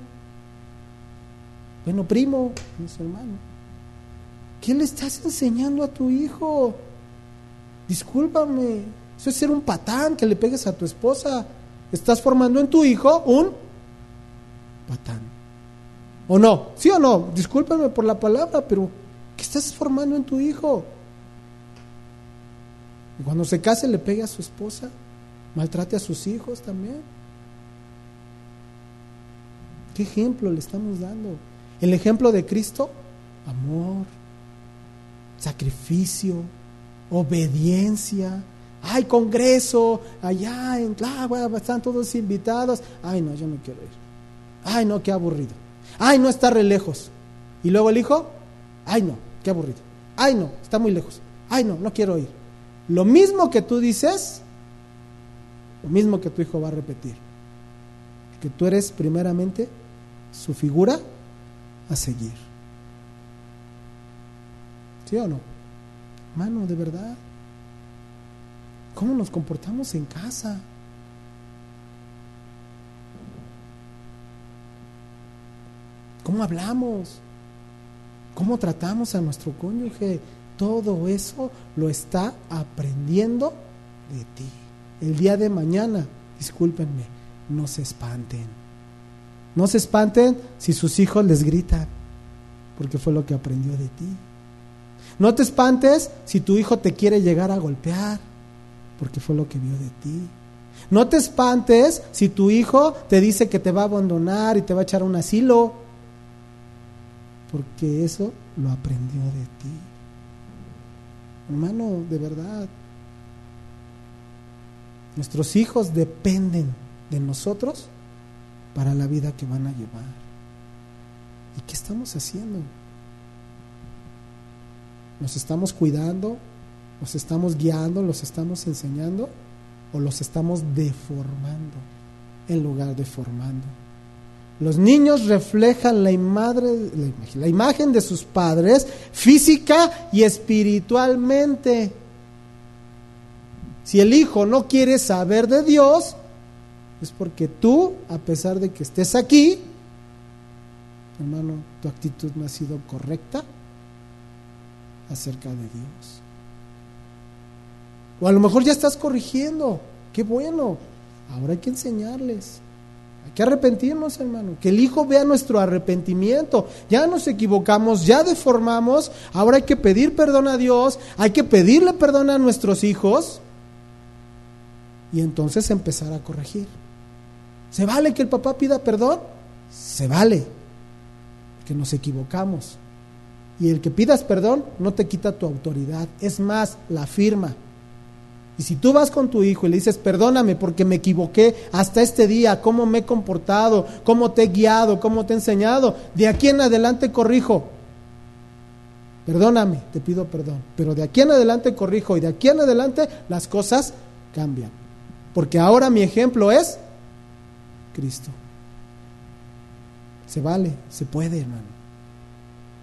Bueno, primo, es hermano. ¿Qué le estás enseñando a tu hijo? Discúlpame. Eso es ser un patán que le pegues a tu esposa. Estás formando en tu hijo un patán. ¿O no? ¿Sí o no? Discúlpenme por la palabra, pero ¿qué estás formando en tu hijo? Y cuando se case le pegue a su esposa, maltrate a sus hijos también. ¿Qué ejemplo le estamos dando? El ejemplo de Cristo, amor, sacrificio, obediencia. Hay congreso, allá en Tláhuac están todos invitados. Ay, no, yo no quiero ir. Ay, no, qué aburrido. Ay, no está re lejos. Y luego el hijo, ay, no, qué aburrido. Ay, no, está muy lejos. Ay, no, no quiero ir. Lo mismo que tú dices, lo mismo que tu hijo va a repetir. Que tú eres primeramente su figura a seguir. ¿Sí o no? Mano, de verdad. ¿Cómo nos comportamos en casa? ¿Cómo hablamos? ¿Cómo tratamos a nuestro cónyuge? Todo eso lo está aprendiendo de ti. El día de mañana, discúlpenme, no se espanten. No se espanten si sus hijos les gritan, porque fue lo que aprendió de ti. No te espantes si tu hijo te quiere llegar a golpear, porque fue lo que vio de ti. No te espantes si tu hijo te dice que te va a abandonar y te va a echar a un asilo, porque eso lo aprendió de ti. Hermano, de verdad, nuestros hijos dependen de nosotros para la vida que van a llevar. ¿Y qué estamos haciendo? ¿Nos estamos cuidando? ¿Los estamos guiando? ¿Los estamos enseñando? ¿O los estamos deformando en lugar de formando? Los niños reflejan la, imagen, imagen de sus padres física y espiritualmente. Si el hijo no quiere saber de Dios, es porque tú, a pesar de que estés aquí, hermano, tu actitud no ha sido correcta acerca de Dios. O a lo mejor ya estás corrigiendo. Qué bueno. Ahora hay que enseñarles. Que arrepentirnos, hermano. Que el Hijo vea nuestro arrepentimiento. Ya nos equivocamos, ya deformamos. Ahora hay que pedir perdón a Dios. Hay que pedirle perdón a nuestros hijos. Y entonces empezar a corregir. ¿Se vale que el papá pida perdón? Se vale. Que nos equivocamos. Y el que pidas perdón no te quita tu autoridad. Es más, la firma. Y si tú vas con tu hijo y le dices, perdóname porque me equivoqué hasta este día, cómo me he comportado, cómo te he guiado, cómo te he enseñado, de aquí en adelante corrijo. Perdóname, te pido perdón. Pero de aquí en adelante corrijo y de aquí en adelante las cosas cambian. Porque ahora mi ejemplo es Cristo. Se vale, se puede, hermano.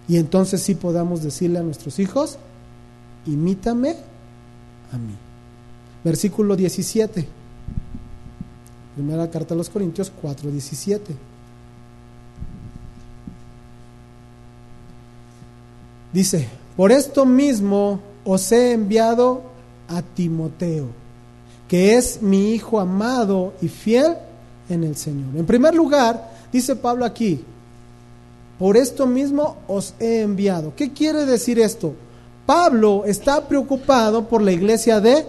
Y entonces sí podamos decirle a nuestros hijos, imítame a mí. Versículo 17. Primera carta a los Corintios 4, 17. Dice, por esto mismo os he enviado a Timoteo, que es mi hijo amado y fiel en el Señor. En primer lugar, dice Pablo aquí, por esto mismo os he enviado. ¿Qué quiere decir esto? Pablo está preocupado por la iglesia de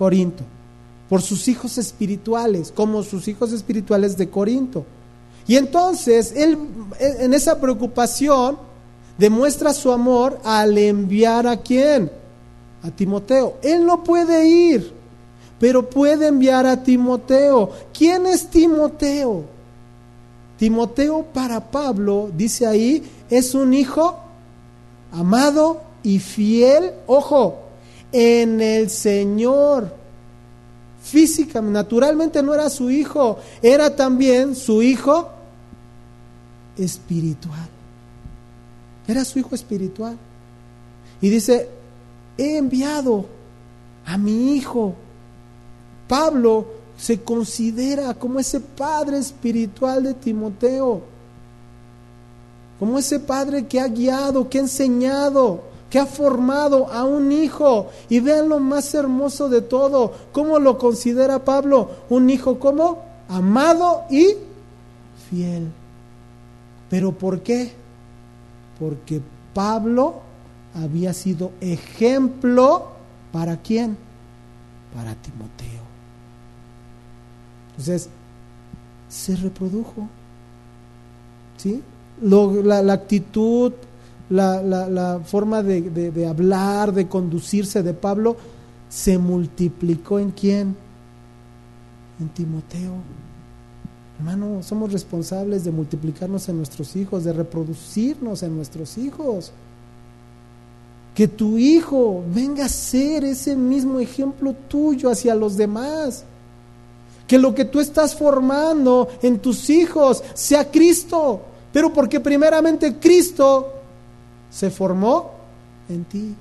Corinto, por sus hijos espirituales, como sus hijos espirituales de Corinto. Y entonces él en esa preocupación demuestra su amor al enviar a quién? A Timoteo. Él no puede ir pero puede enviar a Timoteo. ¿Quién es Timoteo? Timoteo para Pablo, dice ahí, es un hijo amado y fiel, ojo, en el Señor. Física, naturalmente no era su hijo, era también su hijo espiritual. Era su hijo espiritual. Y dice, he enviado a mi hijo Pablo se considera como ese padre espiritual de Timoteo, como ese padre que ha guiado, que ha enseñado, que ha formado a un hijo. Y vean lo más hermoso de todo, cómo lo considera Pablo, un hijo como amado y fiel. ¿Pero por qué? Porque Pablo había sido ejemplo para quién? Para Timoteo. Entonces, se reprodujo. ¿Sí? la, actitud, la, forma de, de, hablar, de conducirse de Pablo, se multiplicó en quién? En Timoteo. Hermano, somos responsables de multiplicarnos en nuestros hijos, de reproducirnos en nuestros hijos. Que tu hijo venga a ser ese mismo ejemplo tuyo hacia los demás. Que lo que tú estás formando en tus hijos sea Cristo. Pero porque primeramente Cristo se formó en ti.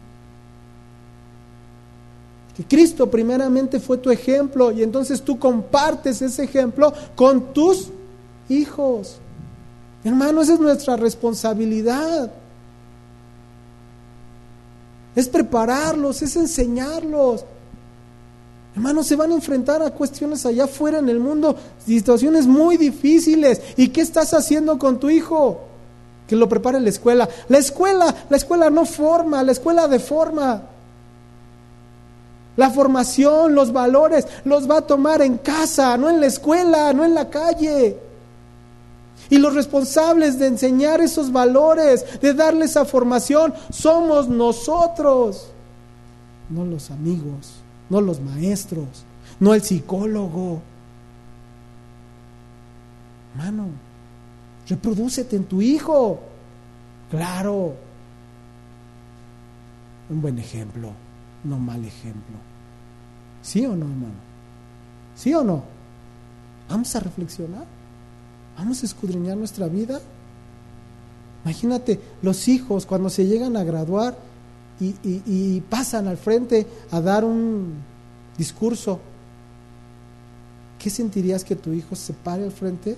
Que Cristo primeramente fue tu ejemplo y entonces tú compartes ese ejemplo con tus hijos. Hermano, esa es nuestra responsabilidad. Es prepararlos, es enseñarlos. Hermanos, se van a enfrentar a cuestiones allá afuera en el mundo, situaciones muy difíciles. ¿Y qué estás haciendo con tu hijo? Que lo prepare la escuela. La escuela, la escuela no forma, la escuela deforma. La formación, los valores, los va a tomar en casa, no en la escuela, no en la calle. Y los responsables de enseñar esos valores, de darle esa formación, somos nosotros, no los amigos no los maestros, no el psicólogo. Hermano, reprodúcete en tu hijo. Claro. Un buen ejemplo, no mal ejemplo. ¿Sí o no, hermano? ¿Sí o no? Vamos a reflexionar. Vamos a escudriñar nuestra vida. Imagínate, los hijos cuando se llegan a graduar, y, pasan al frente a dar un discurso, ¿qué sentirías que tu hijo se pare al frente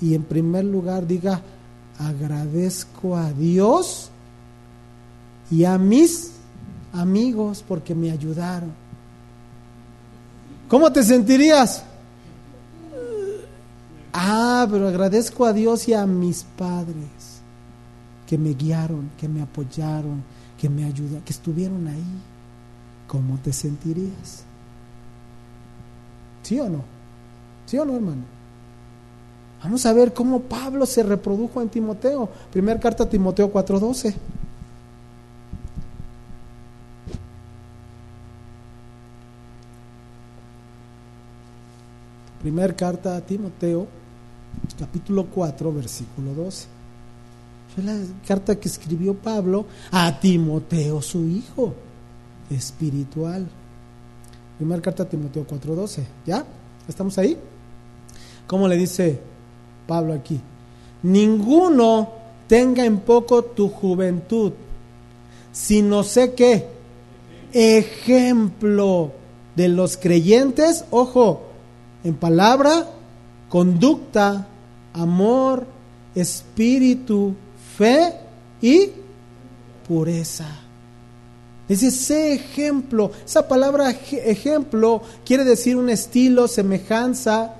y en primer lugar diga, agradezco a Dios y a mis amigos porque me ayudaron? ¿Cómo te sentirías? Ah, pero agradezco a Dios y a mis padres que me guiaron, que me apoyaron, que me ayuda, que estuvieron ahí, ¿cómo te sentirías? ¿Sí o no? ¿Sí o no, hermano? Vamos a ver cómo Pablo se reprodujo en Timoteo. Primera carta a Timoteo 4:12. Primera carta a Timoteo, capítulo 4, versículo 12 la carta que escribió Pablo a Timoteo, su hijo espiritual. Primera carta a Timoteo 4:12. ¿Ya? ¿Estamos ahí? ¿Cómo le dice Pablo aquí? Ninguno tenga en poco tu juventud, sino sé que ejemplo de los creyentes, ojo, en palabra, conducta, amor, espíritu, fe y pureza. Es ese ejemplo. Esa palabra ejemplo quiere decir un estilo, semejanza,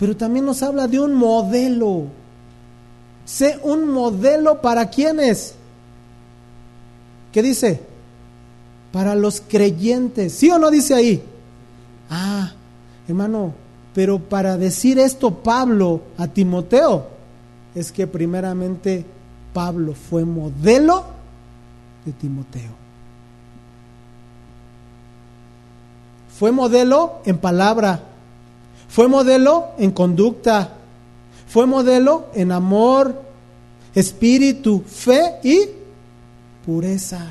pero también nos habla de un modelo. Sé un modelo para quienes. ¿Qué dice? Para los creyentes. ¿Sí o no dice ahí? Ah, hermano, pero para decir esto Pablo a Timoteo es que primeramente Pablo fue modelo de Timoteo. Fue modelo en palabra, fue modelo en conducta, fue modelo en amor, espíritu, fe y pureza.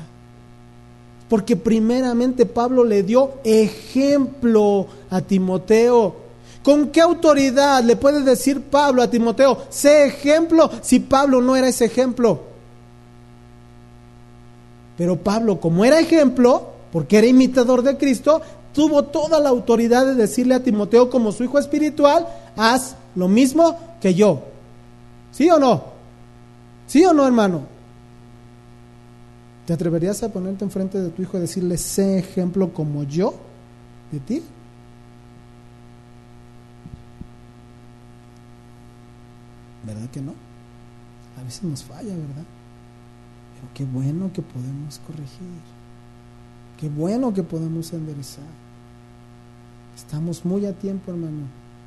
Porque primeramente Pablo le dio ejemplo a Timoteo. ¿Con qué autoridad le puede decir Pablo a Timoteo, sé ejemplo si Pablo no era ese ejemplo? Pero Pablo, como era ejemplo, porque era imitador de Cristo, tuvo toda la autoridad de decirle a Timoteo como su hijo espiritual, haz lo mismo que yo. ¿Sí o no? ¿Sí o no, hermano? ¿Te atreverías a ponerte enfrente de tu hijo y decirle, sé ejemplo como yo de ti? ¿Verdad que no? A veces nos falla, ¿verdad? Pero qué bueno que podemos corregir. Qué bueno que podemos enderezar. Estamos muy a tiempo, hermano,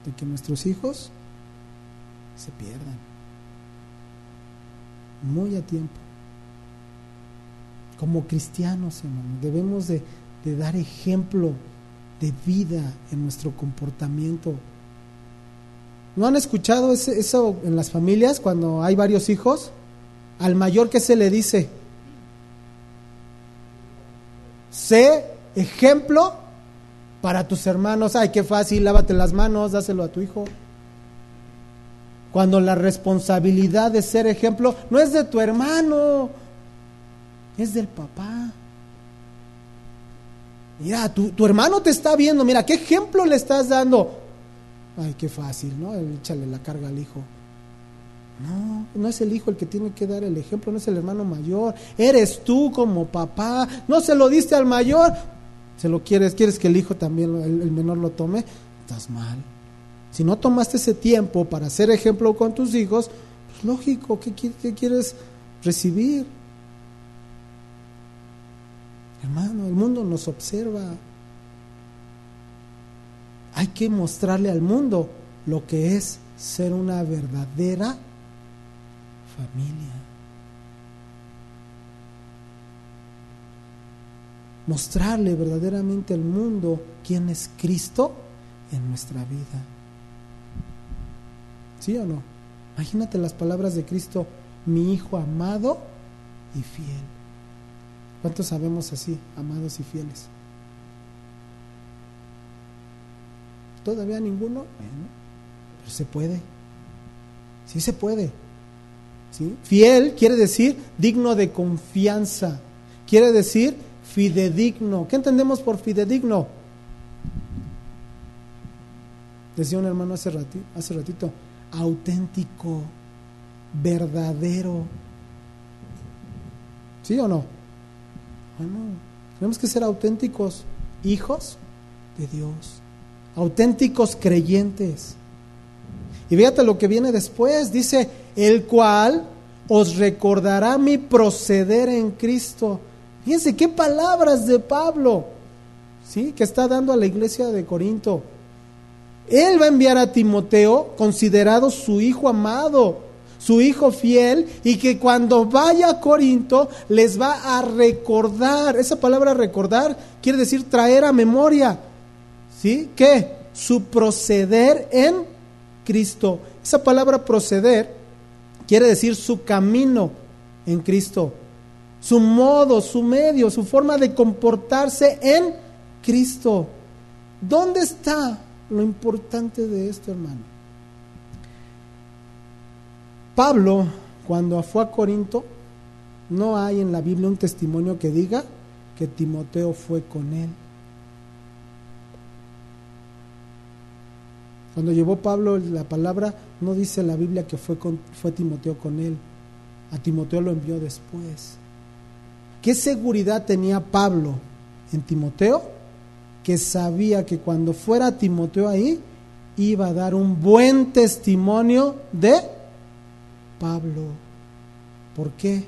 de que nuestros hijos se pierdan. Muy a tiempo. Como cristianos, hermano, debemos de, de dar ejemplo de vida en nuestro comportamiento. ¿No han escuchado eso en las familias cuando hay varios hijos? Al mayor que se le dice, sé ejemplo para tus hermanos. Ay, qué fácil, lávate las manos, dáselo a tu hijo. Cuando la responsabilidad de ser ejemplo no es de tu hermano, es del papá. Mira, tu, tu, hermano te está viendo, mira, ¿qué ejemplo le estás dando? Ay, qué fácil, ¿no? Échale la carga al hijo. No, no es el hijo el que tiene que dar el ejemplo, no es el hermano mayor. Eres tú como papá. No se lo diste al mayor. Se lo quieres, quieres que el hijo también, el, menor lo tome. Estás mal. Si no tomaste ese tiempo para ser ejemplo con tus hijos, pues lógico, ¿qué, qué quieres recibir? Hermano, el mundo nos observa. Hay que mostrarle al mundo lo que es ser una verdadera familia. Mostrarle verdaderamente al mundo quién es Cristo en nuestra vida. ¿Sí o no? Imagínate las palabras de Cristo, mi Hijo amado y fiel. ¿Cuántos sabemos así, amados y fieles? ¿Todavía ninguno? Bueno, pero se puede. Sí se puede. Fiel quiere decir digno de confianza. Quiere decir fidedigno. ¿Qué entendemos por fidedigno? Decía un hermano hace ratito, hace ratito auténtico, verdadero. ¿Sí o no? Bueno, tenemos que ser auténticos hijos de Dios, auténticos creyentes. Y fíjate lo que viene después, dice, el cual os recordará mi proceder en Cristo. Fíjense qué palabras de Pablo, ¿sí? Que está dando a la iglesia de Corinto. Él va a enviar a Timoteo, considerado su hijo amado, su hijo fiel, y que cuando vaya a Corinto les va a recordar. Esa palabra recordar quiere decir traer a memoria. ¿Sí? ¿Qué? Su proceder en Cristo. Esa palabra proceder quiere decir su camino en Cristo, su modo, su medio, su forma de comportarse en Cristo. ¿Dónde está lo importante de esto, hermano? Pablo, cuando fue a Corinto, no hay en la Biblia un testimonio que diga que Timoteo fue con él. Cuando llevó Pablo la palabra, no dice la Biblia que fue, con, fue Timoteo con él. A Timoteo lo envió después. ¿Qué seguridad tenía Pablo en Timoteo? Que sabía que cuando fuera Timoteo ahí, iba a dar un buen testimonio de Pablo. ¿Por qué?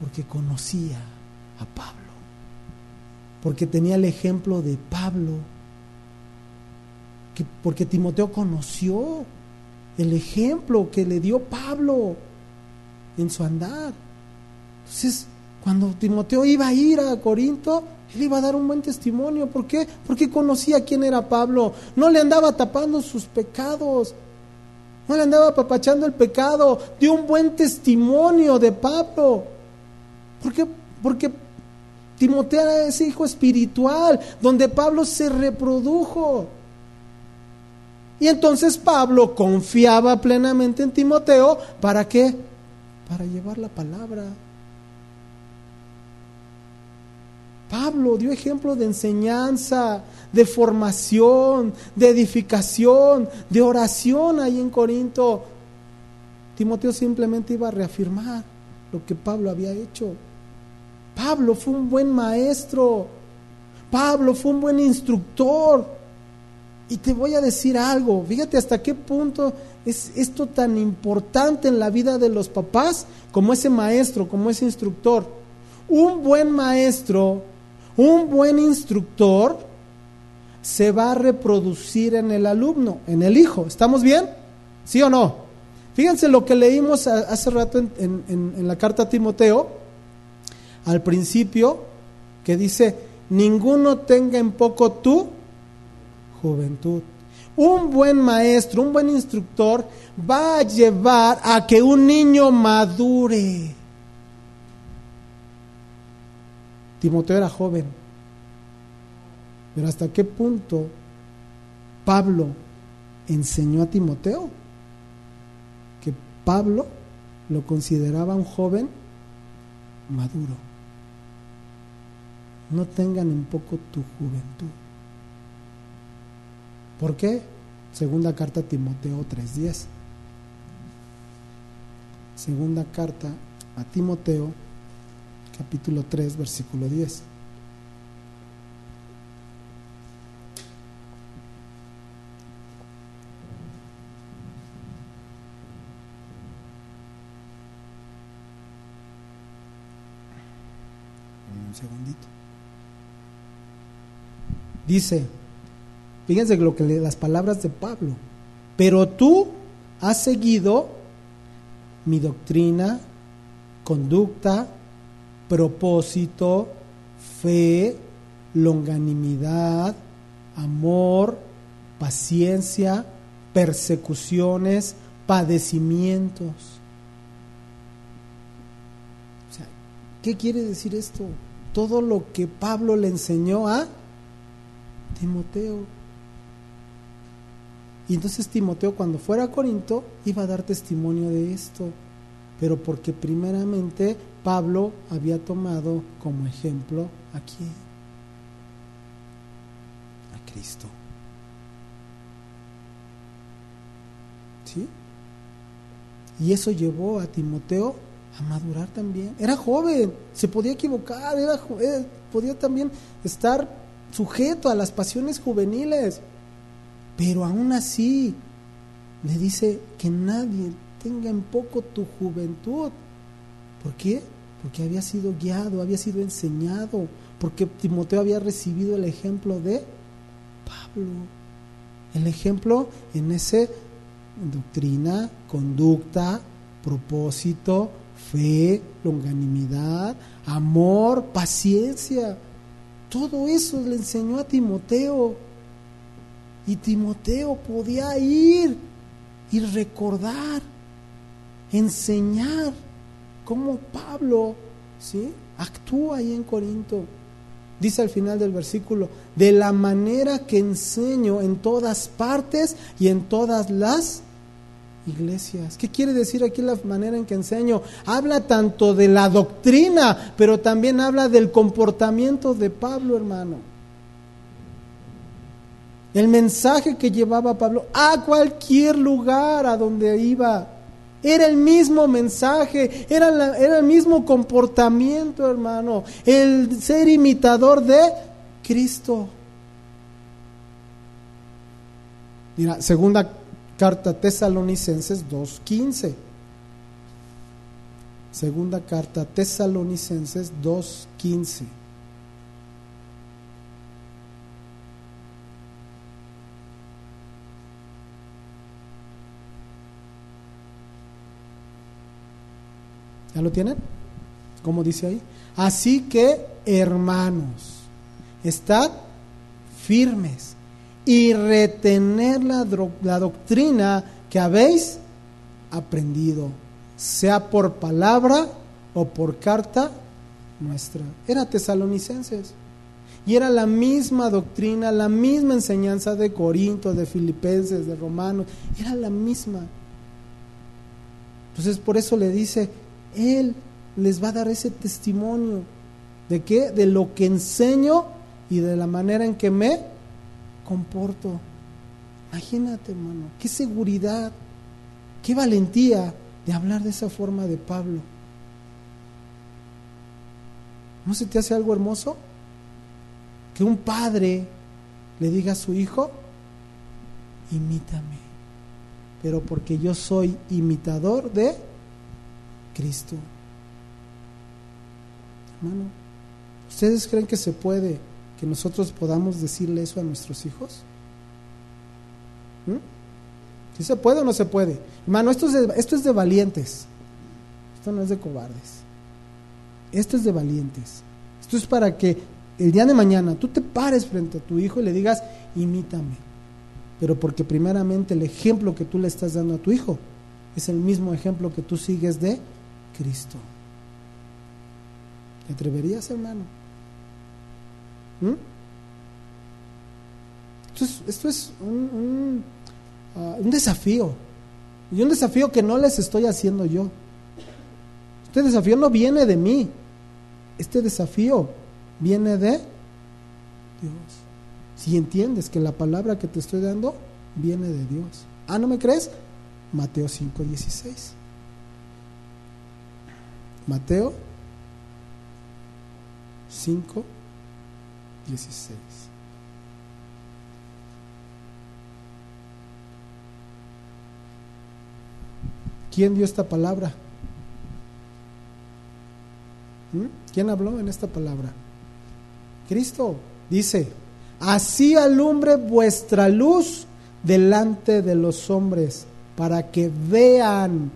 Porque conocía a Pablo. Porque tenía el ejemplo de Pablo porque Timoteo conoció el ejemplo que le dio Pablo en su andar. Entonces, cuando Timoteo iba a ir a Corinto, él iba a dar un buen testimonio. ¿Por qué? Porque conocía quién era Pablo. No le andaba tapando sus pecados. No le andaba apapachando el pecado. Dio un buen testimonio de Pablo. ¿Por qué? Porque Timoteo era ese hijo espiritual, donde Pablo se reprodujo. Y entonces Pablo confiaba plenamente en Timoteo. ¿Para qué? Para llevar la palabra. Pablo dio ejemplo de enseñanza, de formación, de edificación, de oración ahí en Corinto. Timoteo simplemente iba a reafirmar lo que Pablo había hecho. Pablo fue un buen maestro. Pablo fue un buen instructor. Y te voy a decir algo, fíjate hasta qué punto es esto tan importante en la vida de los papás como ese maestro, como ese instructor. Un buen maestro, un buen instructor se va a reproducir en el alumno, en el hijo. ¿Estamos bien? ¿Sí o no? Fíjense lo que leímos hace rato en, la carta a Timoteo, al principio, que dice, ninguno tenga en poco tu juventud. Un buen maestro, un buen instructor va a llevar a que un niño madure. Timoteo era joven, pero ¿hasta qué punto Pablo enseñó a Timoteo? Que Pablo lo consideraba un joven maduro. No tengan en poco tu juventud. ¿Por qué? Segunda carta a Timoteo 3:10. Segunda carta a Timoteo, capítulo 3, versículo 10. Un segundito. Dice, Fíjense lo que las palabras de Pablo. Pero tú has seguido mi doctrina, conducta, propósito, fe, longanimidad, amor, paciencia, persecuciones, padecimientos. O sea, ¿qué quiere decir esto? Todo lo que Pablo le enseñó a Timoteo. Y entonces Timoteo cuando fuera a Corinto iba a dar testimonio de esto, pero porque primeramente Pablo había tomado como ejemplo aquí a Cristo. ¿Sí? Y eso llevó a Timoteo a madurar también. Era joven, se podía equivocar, era, eh, podía también estar sujeto a las pasiones juveniles. Pero aún así le dice que nadie tenga en poco tu juventud. ¿Por qué? Porque había sido guiado, había sido enseñado, porque Timoteo había recibido el ejemplo de Pablo. El ejemplo en ese doctrina, conducta, propósito, fe, longanimidad, amor, paciencia. Todo eso le enseñó a Timoteo. Y Timoteo podía ir y recordar, enseñar cómo Pablo ¿sí? actúa ahí en Corinto. Dice al final del versículo, de la manera que enseño en todas partes y en todas las iglesias. ¿Qué quiere decir aquí la manera en que enseño? Habla tanto de la doctrina, pero también habla del comportamiento de Pablo, hermano el mensaje que llevaba Pablo a cualquier lugar a donde iba. Era el mismo mensaje, era, era el mismo comportamiento, hermano, el ser imitador de Cristo. Mira, segunda carta Tesalonicenses 2.15. Segunda carta Tesalonicenses 2.15. ¿Ya lo tienen? ¿Cómo dice ahí? Así que, hermanos, estad firmes y retener la, la doctrina que habéis aprendido, sea por palabra o por carta nuestra. Era tesalonicenses. Y era la misma doctrina, la misma enseñanza de Corinto, de Filipenses, de Romanos. Era la misma. Entonces por eso le dice, él les va a dar ese testimonio. ¿De qué? De lo que enseño y de la manera en que me comporto. Imagínate, hermano, qué seguridad, qué valentía de hablar de esa forma de Pablo. ¿No se te hace algo hermoso? Que un padre le diga a su hijo, imítame. Pero porque yo soy imitador de Cristo. Hermano, ¿ustedes creen que se puede que nosotros podamos decirle eso a nuestros hijos? ¿Mm? ¿Si se puede o no se puede? Hermano, esto es de valientes. Esto no es de cobardes. Esto es de valientes. Esto es para que el día de mañana tú te pares frente a tu hijo y le digas, imítame. Pero porque primeramente el ejemplo que tú le estás dando a tu hijo es el mismo ejemplo que tú sigues de Cristo. ¿Te atreverías, hermano? ¿Mm? Esto es, esto es un, uh, un, desafío. Y un desafío que no les estoy haciendo yo. Este desafío no viene de mí. Este desafío viene de Dios. Si entiendes que la palabra que te estoy dando viene de Dios. Ah, ¿no me crees? Mateo 5:16. Mateo 5, 16. ¿Quién dio esta palabra? ¿Mm? ¿Quién habló en esta palabra? Cristo dice, así alumbre vuestra luz delante de los hombres, para que vean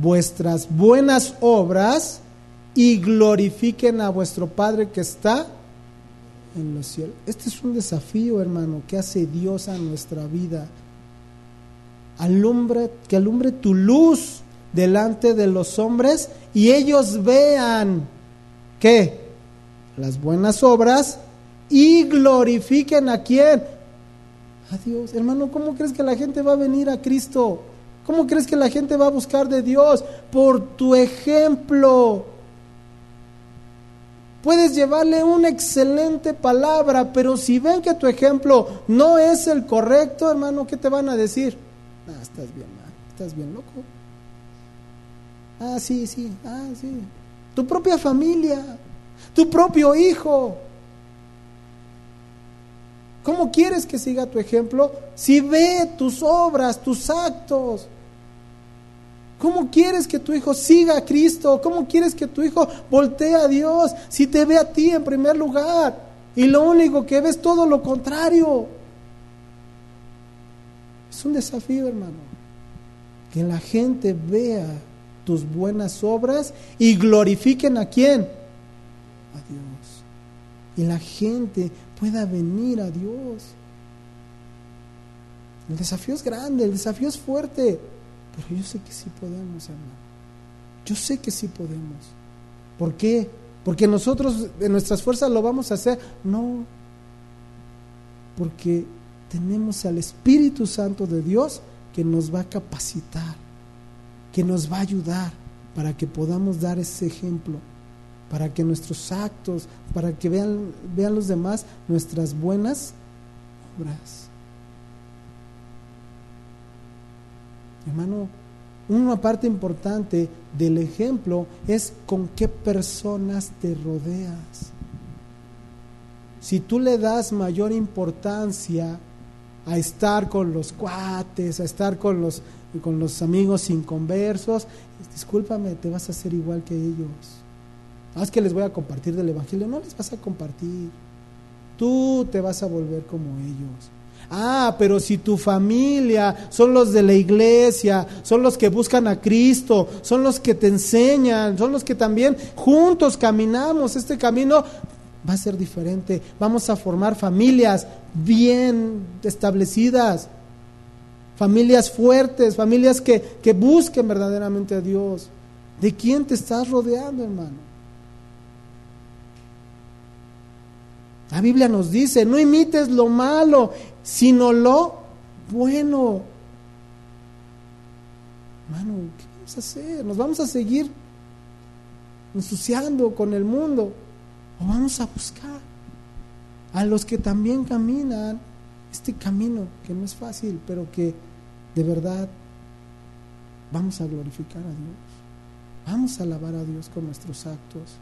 vuestras buenas obras y glorifiquen a vuestro Padre que está en los cielos. Este es un desafío, hermano, que hace Dios a nuestra vida. Alumbre, que alumbre tu luz delante de los hombres y ellos vean que las buenas obras y glorifiquen a quién? A Dios. Hermano, ¿cómo crees que la gente va a venir a Cristo? ¿Cómo crees que la gente va a buscar de Dios? Por tu ejemplo. Puedes llevarle una excelente palabra, pero si ven que tu ejemplo no es el correcto, hermano, ¿qué te van a decir? Ah, estás bien mal, estás bien loco. Ah, sí, sí, ah, sí. Tu propia familia, tu propio hijo. ¿Cómo quieres que siga tu ejemplo si ve tus obras, tus actos? ¿Cómo quieres que tu hijo siga a Cristo? ¿Cómo quieres que tu hijo voltee a Dios si te ve a ti en primer lugar? Y lo único que ves todo lo contrario. Es un desafío, hermano. Que la gente vea tus buenas obras y glorifiquen a quién? A Dios. Y la gente pueda venir a Dios. El desafío es grande, el desafío es fuerte. Pero yo sé que sí podemos, hermano. Yo sé que sí podemos. ¿Por qué? Porque nosotros en nuestras fuerzas lo vamos a hacer. No. Porque tenemos al Espíritu Santo de Dios que nos va a capacitar, que nos va a ayudar para que podamos dar ese ejemplo, para que nuestros actos, para que vean, vean los demás nuestras buenas obras. Hermano, una parte importante del ejemplo es con qué personas te rodeas. Si tú le das mayor importancia a estar con los cuates, a estar con los, con los amigos inconversos, discúlpame, te vas a hacer igual que ellos. No es que les voy a compartir del Evangelio, no les vas a compartir. Tú te vas a volver como ellos. Ah, pero si tu familia son los de la iglesia, son los que buscan a Cristo, son los que te enseñan, son los que también juntos caminamos este camino, va a ser diferente. Vamos a formar familias bien establecidas, familias fuertes, familias que, que busquen verdaderamente a Dios. ¿De quién te estás rodeando, hermano? La Biblia nos dice, no imites lo malo, sino lo bueno. Hermano, ¿qué vamos a hacer? ¿Nos vamos a seguir ensuciando con el mundo? ¿O vamos a buscar a los que también caminan este camino que no es fácil, pero que de verdad vamos a glorificar a Dios? Vamos a alabar a Dios con nuestros actos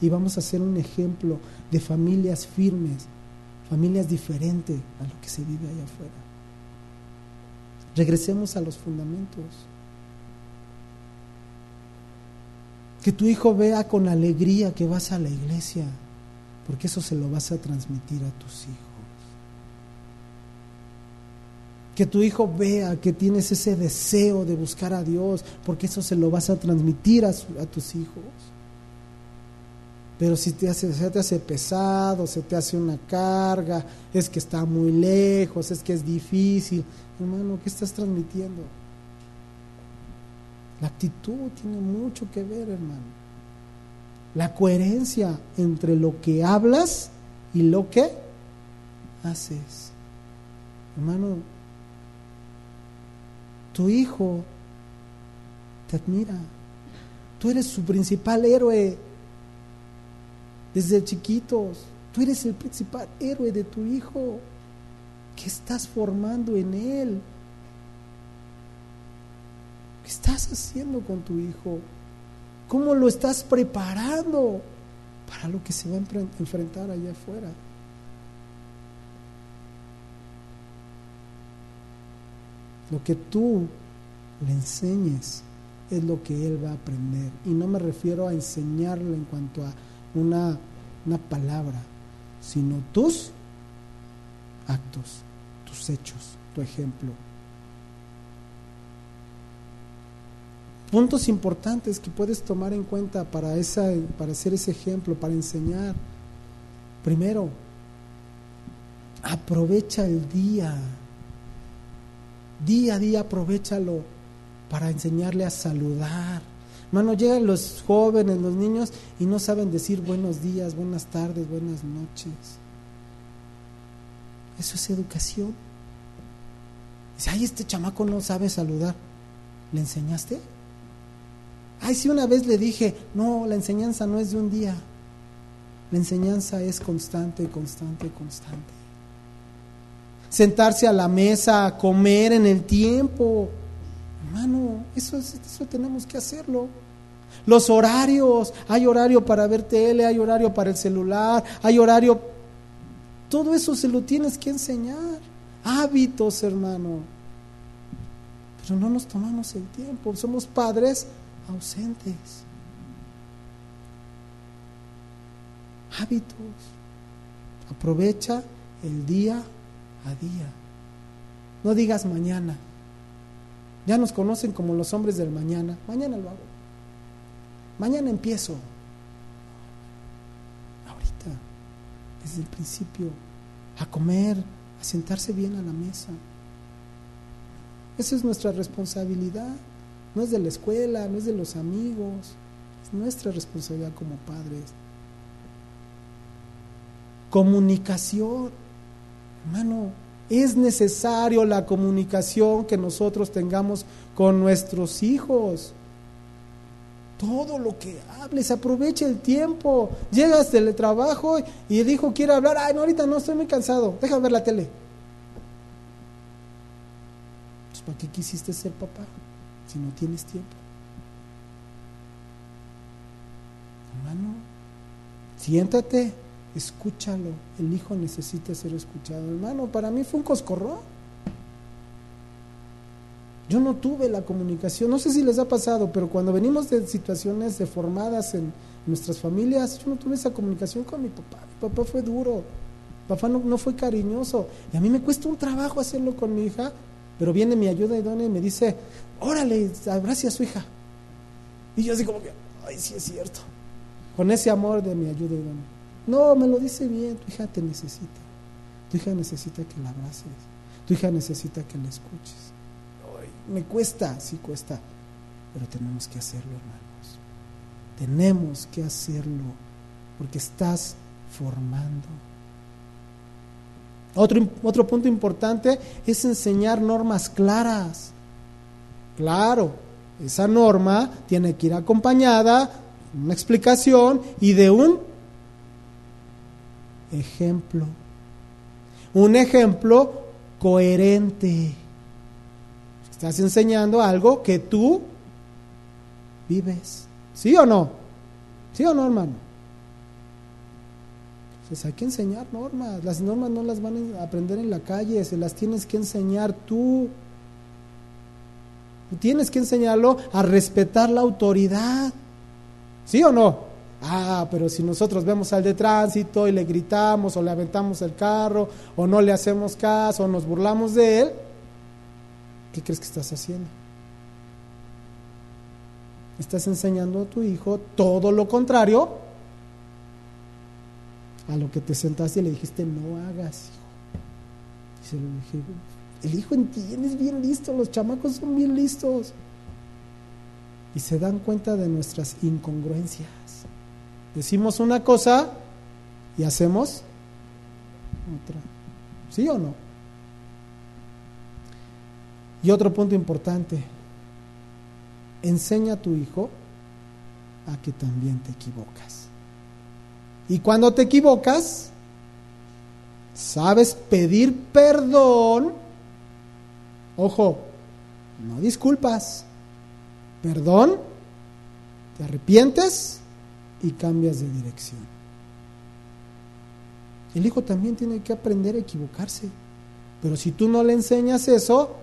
y vamos a ser un ejemplo de familias firmes, familias diferentes a lo que se vive allá afuera. Regresemos a los fundamentos. Que tu hijo vea con alegría que vas a la iglesia, porque eso se lo vas a transmitir a tus hijos. Que tu hijo vea que tienes ese deseo de buscar a Dios, porque eso se lo vas a transmitir a, a tus hijos. Pero si te hace, se te hace pesado, se te hace una carga, es que está muy lejos, es que es difícil, hermano, ¿qué estás transmitiendo? La actitud tiene mucho que ver, hermano. La coherencia entre lo que hablas y lo que haces. Hermano, tu hijo te admira. Tú eres su principal héroe desde chiquitos. Tú eres el principal héroe de tu hijo. ¿Qué estás formando en él? ¿Qué estás haciendo con tu hijo? ¿Cómo lo estás preparando para lo que se va a enfrentar allá afuera? Lo que tú le enseñes es lo que él va a aprender. Y no me refiero a enseñarle en cuanto a una, una palabra, sino tus actos, tus hechos, tu ejemplo. Puntos importantes que puedes tomar en cuenta para, esa, para hacer ese ejemplo, para enseñar. Primero, aprovecha el día. Día a día aprovechalo para enseñarle a saludar. Hermano, llegan los jóvenes, los niños y no saben decir buenos días, buenas tardes, buenas noches. Eso es educación. Dice, ay, este chamaco no sabe saludar. ¿Le enseñaste? Ay, si una vez le dije, no, la enseñanza no es de un día. La enseñanza es constante, constante, constante. Sentarse a la mesa, a comer en el tiempo. Hermano, eso, eso tenemos que hacerlo. Los horarios, hay horario para ver tele, hay horario para el celular, hay horario... Todo eso se lo tienes que enseñar. Hábitos, hermano. Pero no nos tomamos el tiempo. Somos padres ausentes. Hábitos. Aprovecha el día a día. No digas mañana. Ya nos conocen como los hombres del mañana. Mañana lo hago. Mañana empiezo. Ahorita, desde el principio, a comer, a sentarse bien a la mesa. Esa es nuestra responsabilidad. No es de la escuela, no es de los amigos, es nuestra responsabilidad como padres. Comunicación. Hermano, es necesario la comunicación que nosotros tengamos con nuestros hijos. Todo lo que hables, aproveche el tiempo. Llegas del trabajo y el hijo quiere hablar. Ay, no, ahorita no, estoy muy cansado. Deja ver la tele. Pues, ¿Para qué quisiste ser papá? si no tienes tiempo. Hermano, siéntate, escúchalo. El hijo necesita ser escuchado. Hermano, para mí fue un coscorrón. Yo no tuve la comunicación, no sé si les ha pasado, pero cuando venimos de situaciones deformadas en nuestras familias, yo no tuve esa comunicación con mi papá. Mi papá fue duro, papá no, no fue cariñoso. Y a mí me cuesta un trabajo hacerlo con mi hija, pero viene mi ayuda idónea y me dice, órale, abrace a su hija. Y yo así como que, ay, sí es cierto. Con ese amor de mi ayuda idónea. No, me lo dice bien, tu hija te necesita. Tu hija necesita que la abraces. Tu hija necesita que la escuches. Me cuesta, sí cuesta, pero tenemos que hacerlo, hermanos. Tenemos que hacerlo, porque estás formando. Otro, otro punto importante es enseñar normas claras. Claro, esa norma tiene que ir acompañada de una explicación y de un ejemplo. Un ejemplo coherente. Estás enseñando algo que tú vives. ¿Sí o no? ¿Sí o no, hermano? Pues hay que enseñar normas. Las normas no las van a aprender en la calle, se las tienes que enseñar tú. Tienes que enseñarlo a respetar la autoridad. ¿Sí o no? Ah, pero si nosotros vemos al de tránsito y le gritamos o le aventamos el carro o no le hacemos caso o nos burlamos de él, ¿qué crees que estás haciendo? Estás enseñando a tu hijo todo lo contrario a lo que te sentaste y le dijiste no hagas, hijo. Y se lo dije, el hijo entiende, es bien listo, los chamacos son bien listos. Y se dan cuenta de nuestras incongruencias. Decimos una cosa y hacemos otra. ¿Sí o no? Y otro punto importante, enseña a tu hijo a que también te equivocas. Y cuando te equivocas, sabes pedir perdón. Ojo, no disculpas. Perdón, te arrepientes y cambias de dirección. El hijo también tiene que aprender a equivocarse. Pero si tú no le enseñas eso,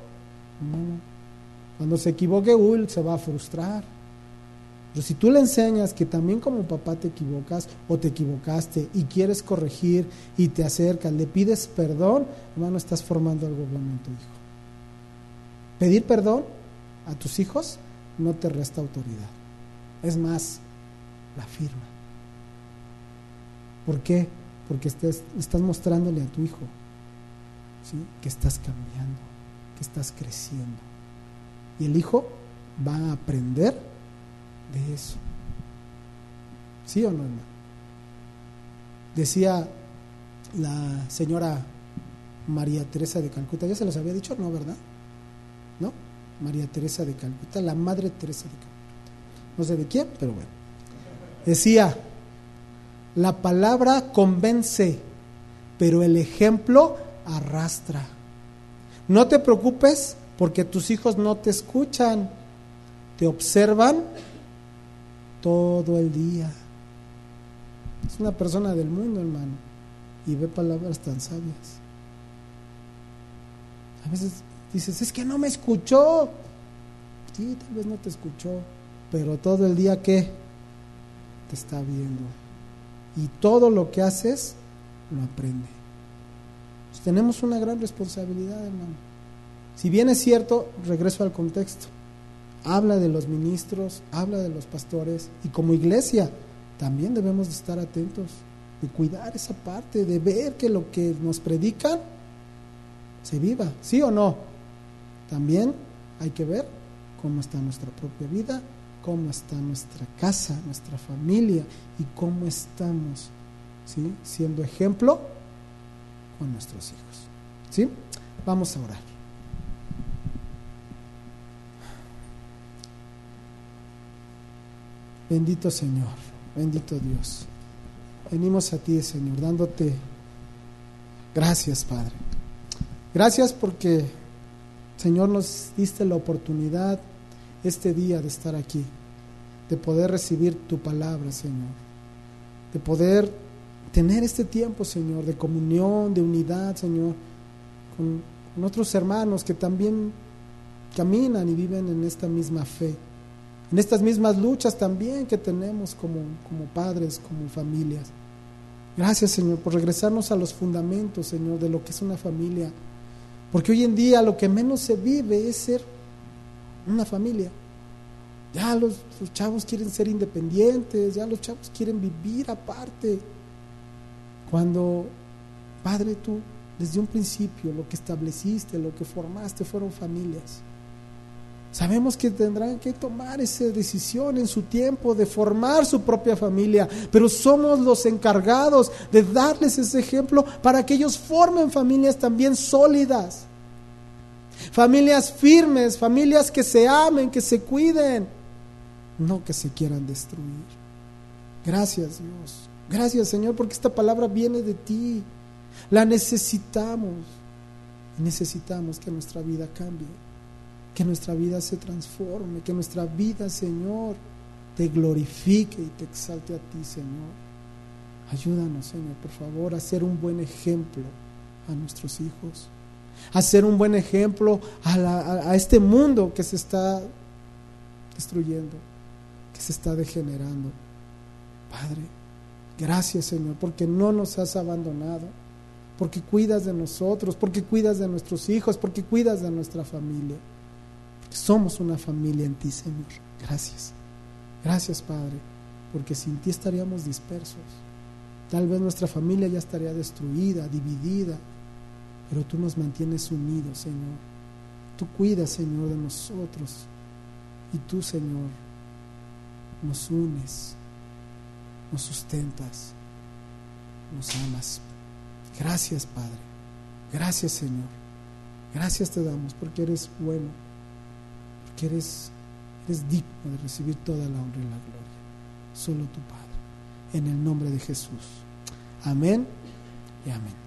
cuando se equivoque, uy, se va a frustrar. Pero si tú le enseñas que también como papá te equivocas o te equivocaste y quieres corregir y te acercas, le pides perdón, hermano, estás formando algo bueno en tu hijo. Pedir perdón a tus hijos no te resta autoridad. Es más, la firma. ¿Por qué? Porque estás, mostrándole a tu hijo que estás cambiando, que estás creciendo. Y el hijo va a aprender de eso. ¿Sí o no, hermano? Decía la señora María Teresa de Calcuta, ya se los había dicho, ¿no, verdad? ¿No? María Teresa de Calcuta, la Madre Teresa de Calcuta. No sé de quién, pero bueno. Decía, la palabra convence, pero el ejemplo arrastra. No te preocupes porque tus hijos no te escuchan, te observan todo el día. Es una persona del mundo, hermano, y ve palabras tan sabias. A veces dices, es que no me escuchó. Sí, tal vez no te escuchó, pero todo el día que te está viendo. Y todo lo que haces, lo aprende. Pues tenemos una gran responsabilidad, hermano. Si bien es cierto, regreso al contexto. Habla de los ministros, habla de los pastores y como iglesia también debemos de estar atentos, de cuidar esa parte, de ver que lo que nos predican se viva, ¿sí o no? También hay que ver cómo está nuestra propia vida cómo está nuestra casa, nuestra familia y cómo estamos siendo ejemplo con nuestros hijos. ¿sí? Vamos a orar. Bendito Señor, bendito Dios. Venimos a ti, Señor, dándote gracias, Padre. Gracias porque, Señor, nos diste la oportunidad este día de estar aquí, de poder recibir tu palabra, Señor, de poder tener este tiempo, Señor, de comunión, de unidad, Señor, con, otros hermanos que también caminan y viven en esta misma fe, en estas mismas luchas también que tenemos como, como padres, como familias. Gracias, Señor, por regresarnos a los fundamentos, Señor, de lo que es una familia. Porque hoy en día lo que menos se vive es ser una familia. Ya los, chavos quieren ser independientes, ya los chavos quieren vivir aparte. Cuando, Padre, tú desde un principio lo que estableciste, lo que formaste fueron familias. Sabemos que tendrán que tomar esa decisión en su tiempo de formar su propia familia, pero somos los encargados de darles ese ejemplo para que ellos formen familias también sólidas. Familias firmes, familias que se amen, que se cuiden, no que se quieran destruir. Gracias Dios. Gracias Señor porque esta palabra viene de ti. La necesitamos. necesitamos que nuestra vida cambie. Que nuestra vida se transforme. Que nuestra vida, Señor, te glorifique y te exalte a ti, Señor. Ayúdanos, Señor, por favor, a ser un buen ejemplo a nuestros hijos a ser un buen ejemplo a, a este mundo que se está destruyendo, se está degenerando. Padre, gracias Señor, porque no nos has abandonado, porque cuidas de nosotros, porque cuidas de nuestros hijos, porque cuidas de nuestra familia. Somos una familia en ti, Señor. Gracias. Gracias, Padre, porque sin ti estaríamos dispersos. Tal vez nuestra familia ya estaría destruida, dividida, pero tú nos mantienes unidos, Señor. Tú cuidas, Señor, de nosotros. Y tú, Señor, nos unes, nos sustentas, nos amas. Gracias, Padre. Gracias, Señor. Gracias te damos porque eres bueno, porque eres, digno de recibir toda la honra y la gloria. Solo tu Padre. En el nombre de Jesús. Amén y amén.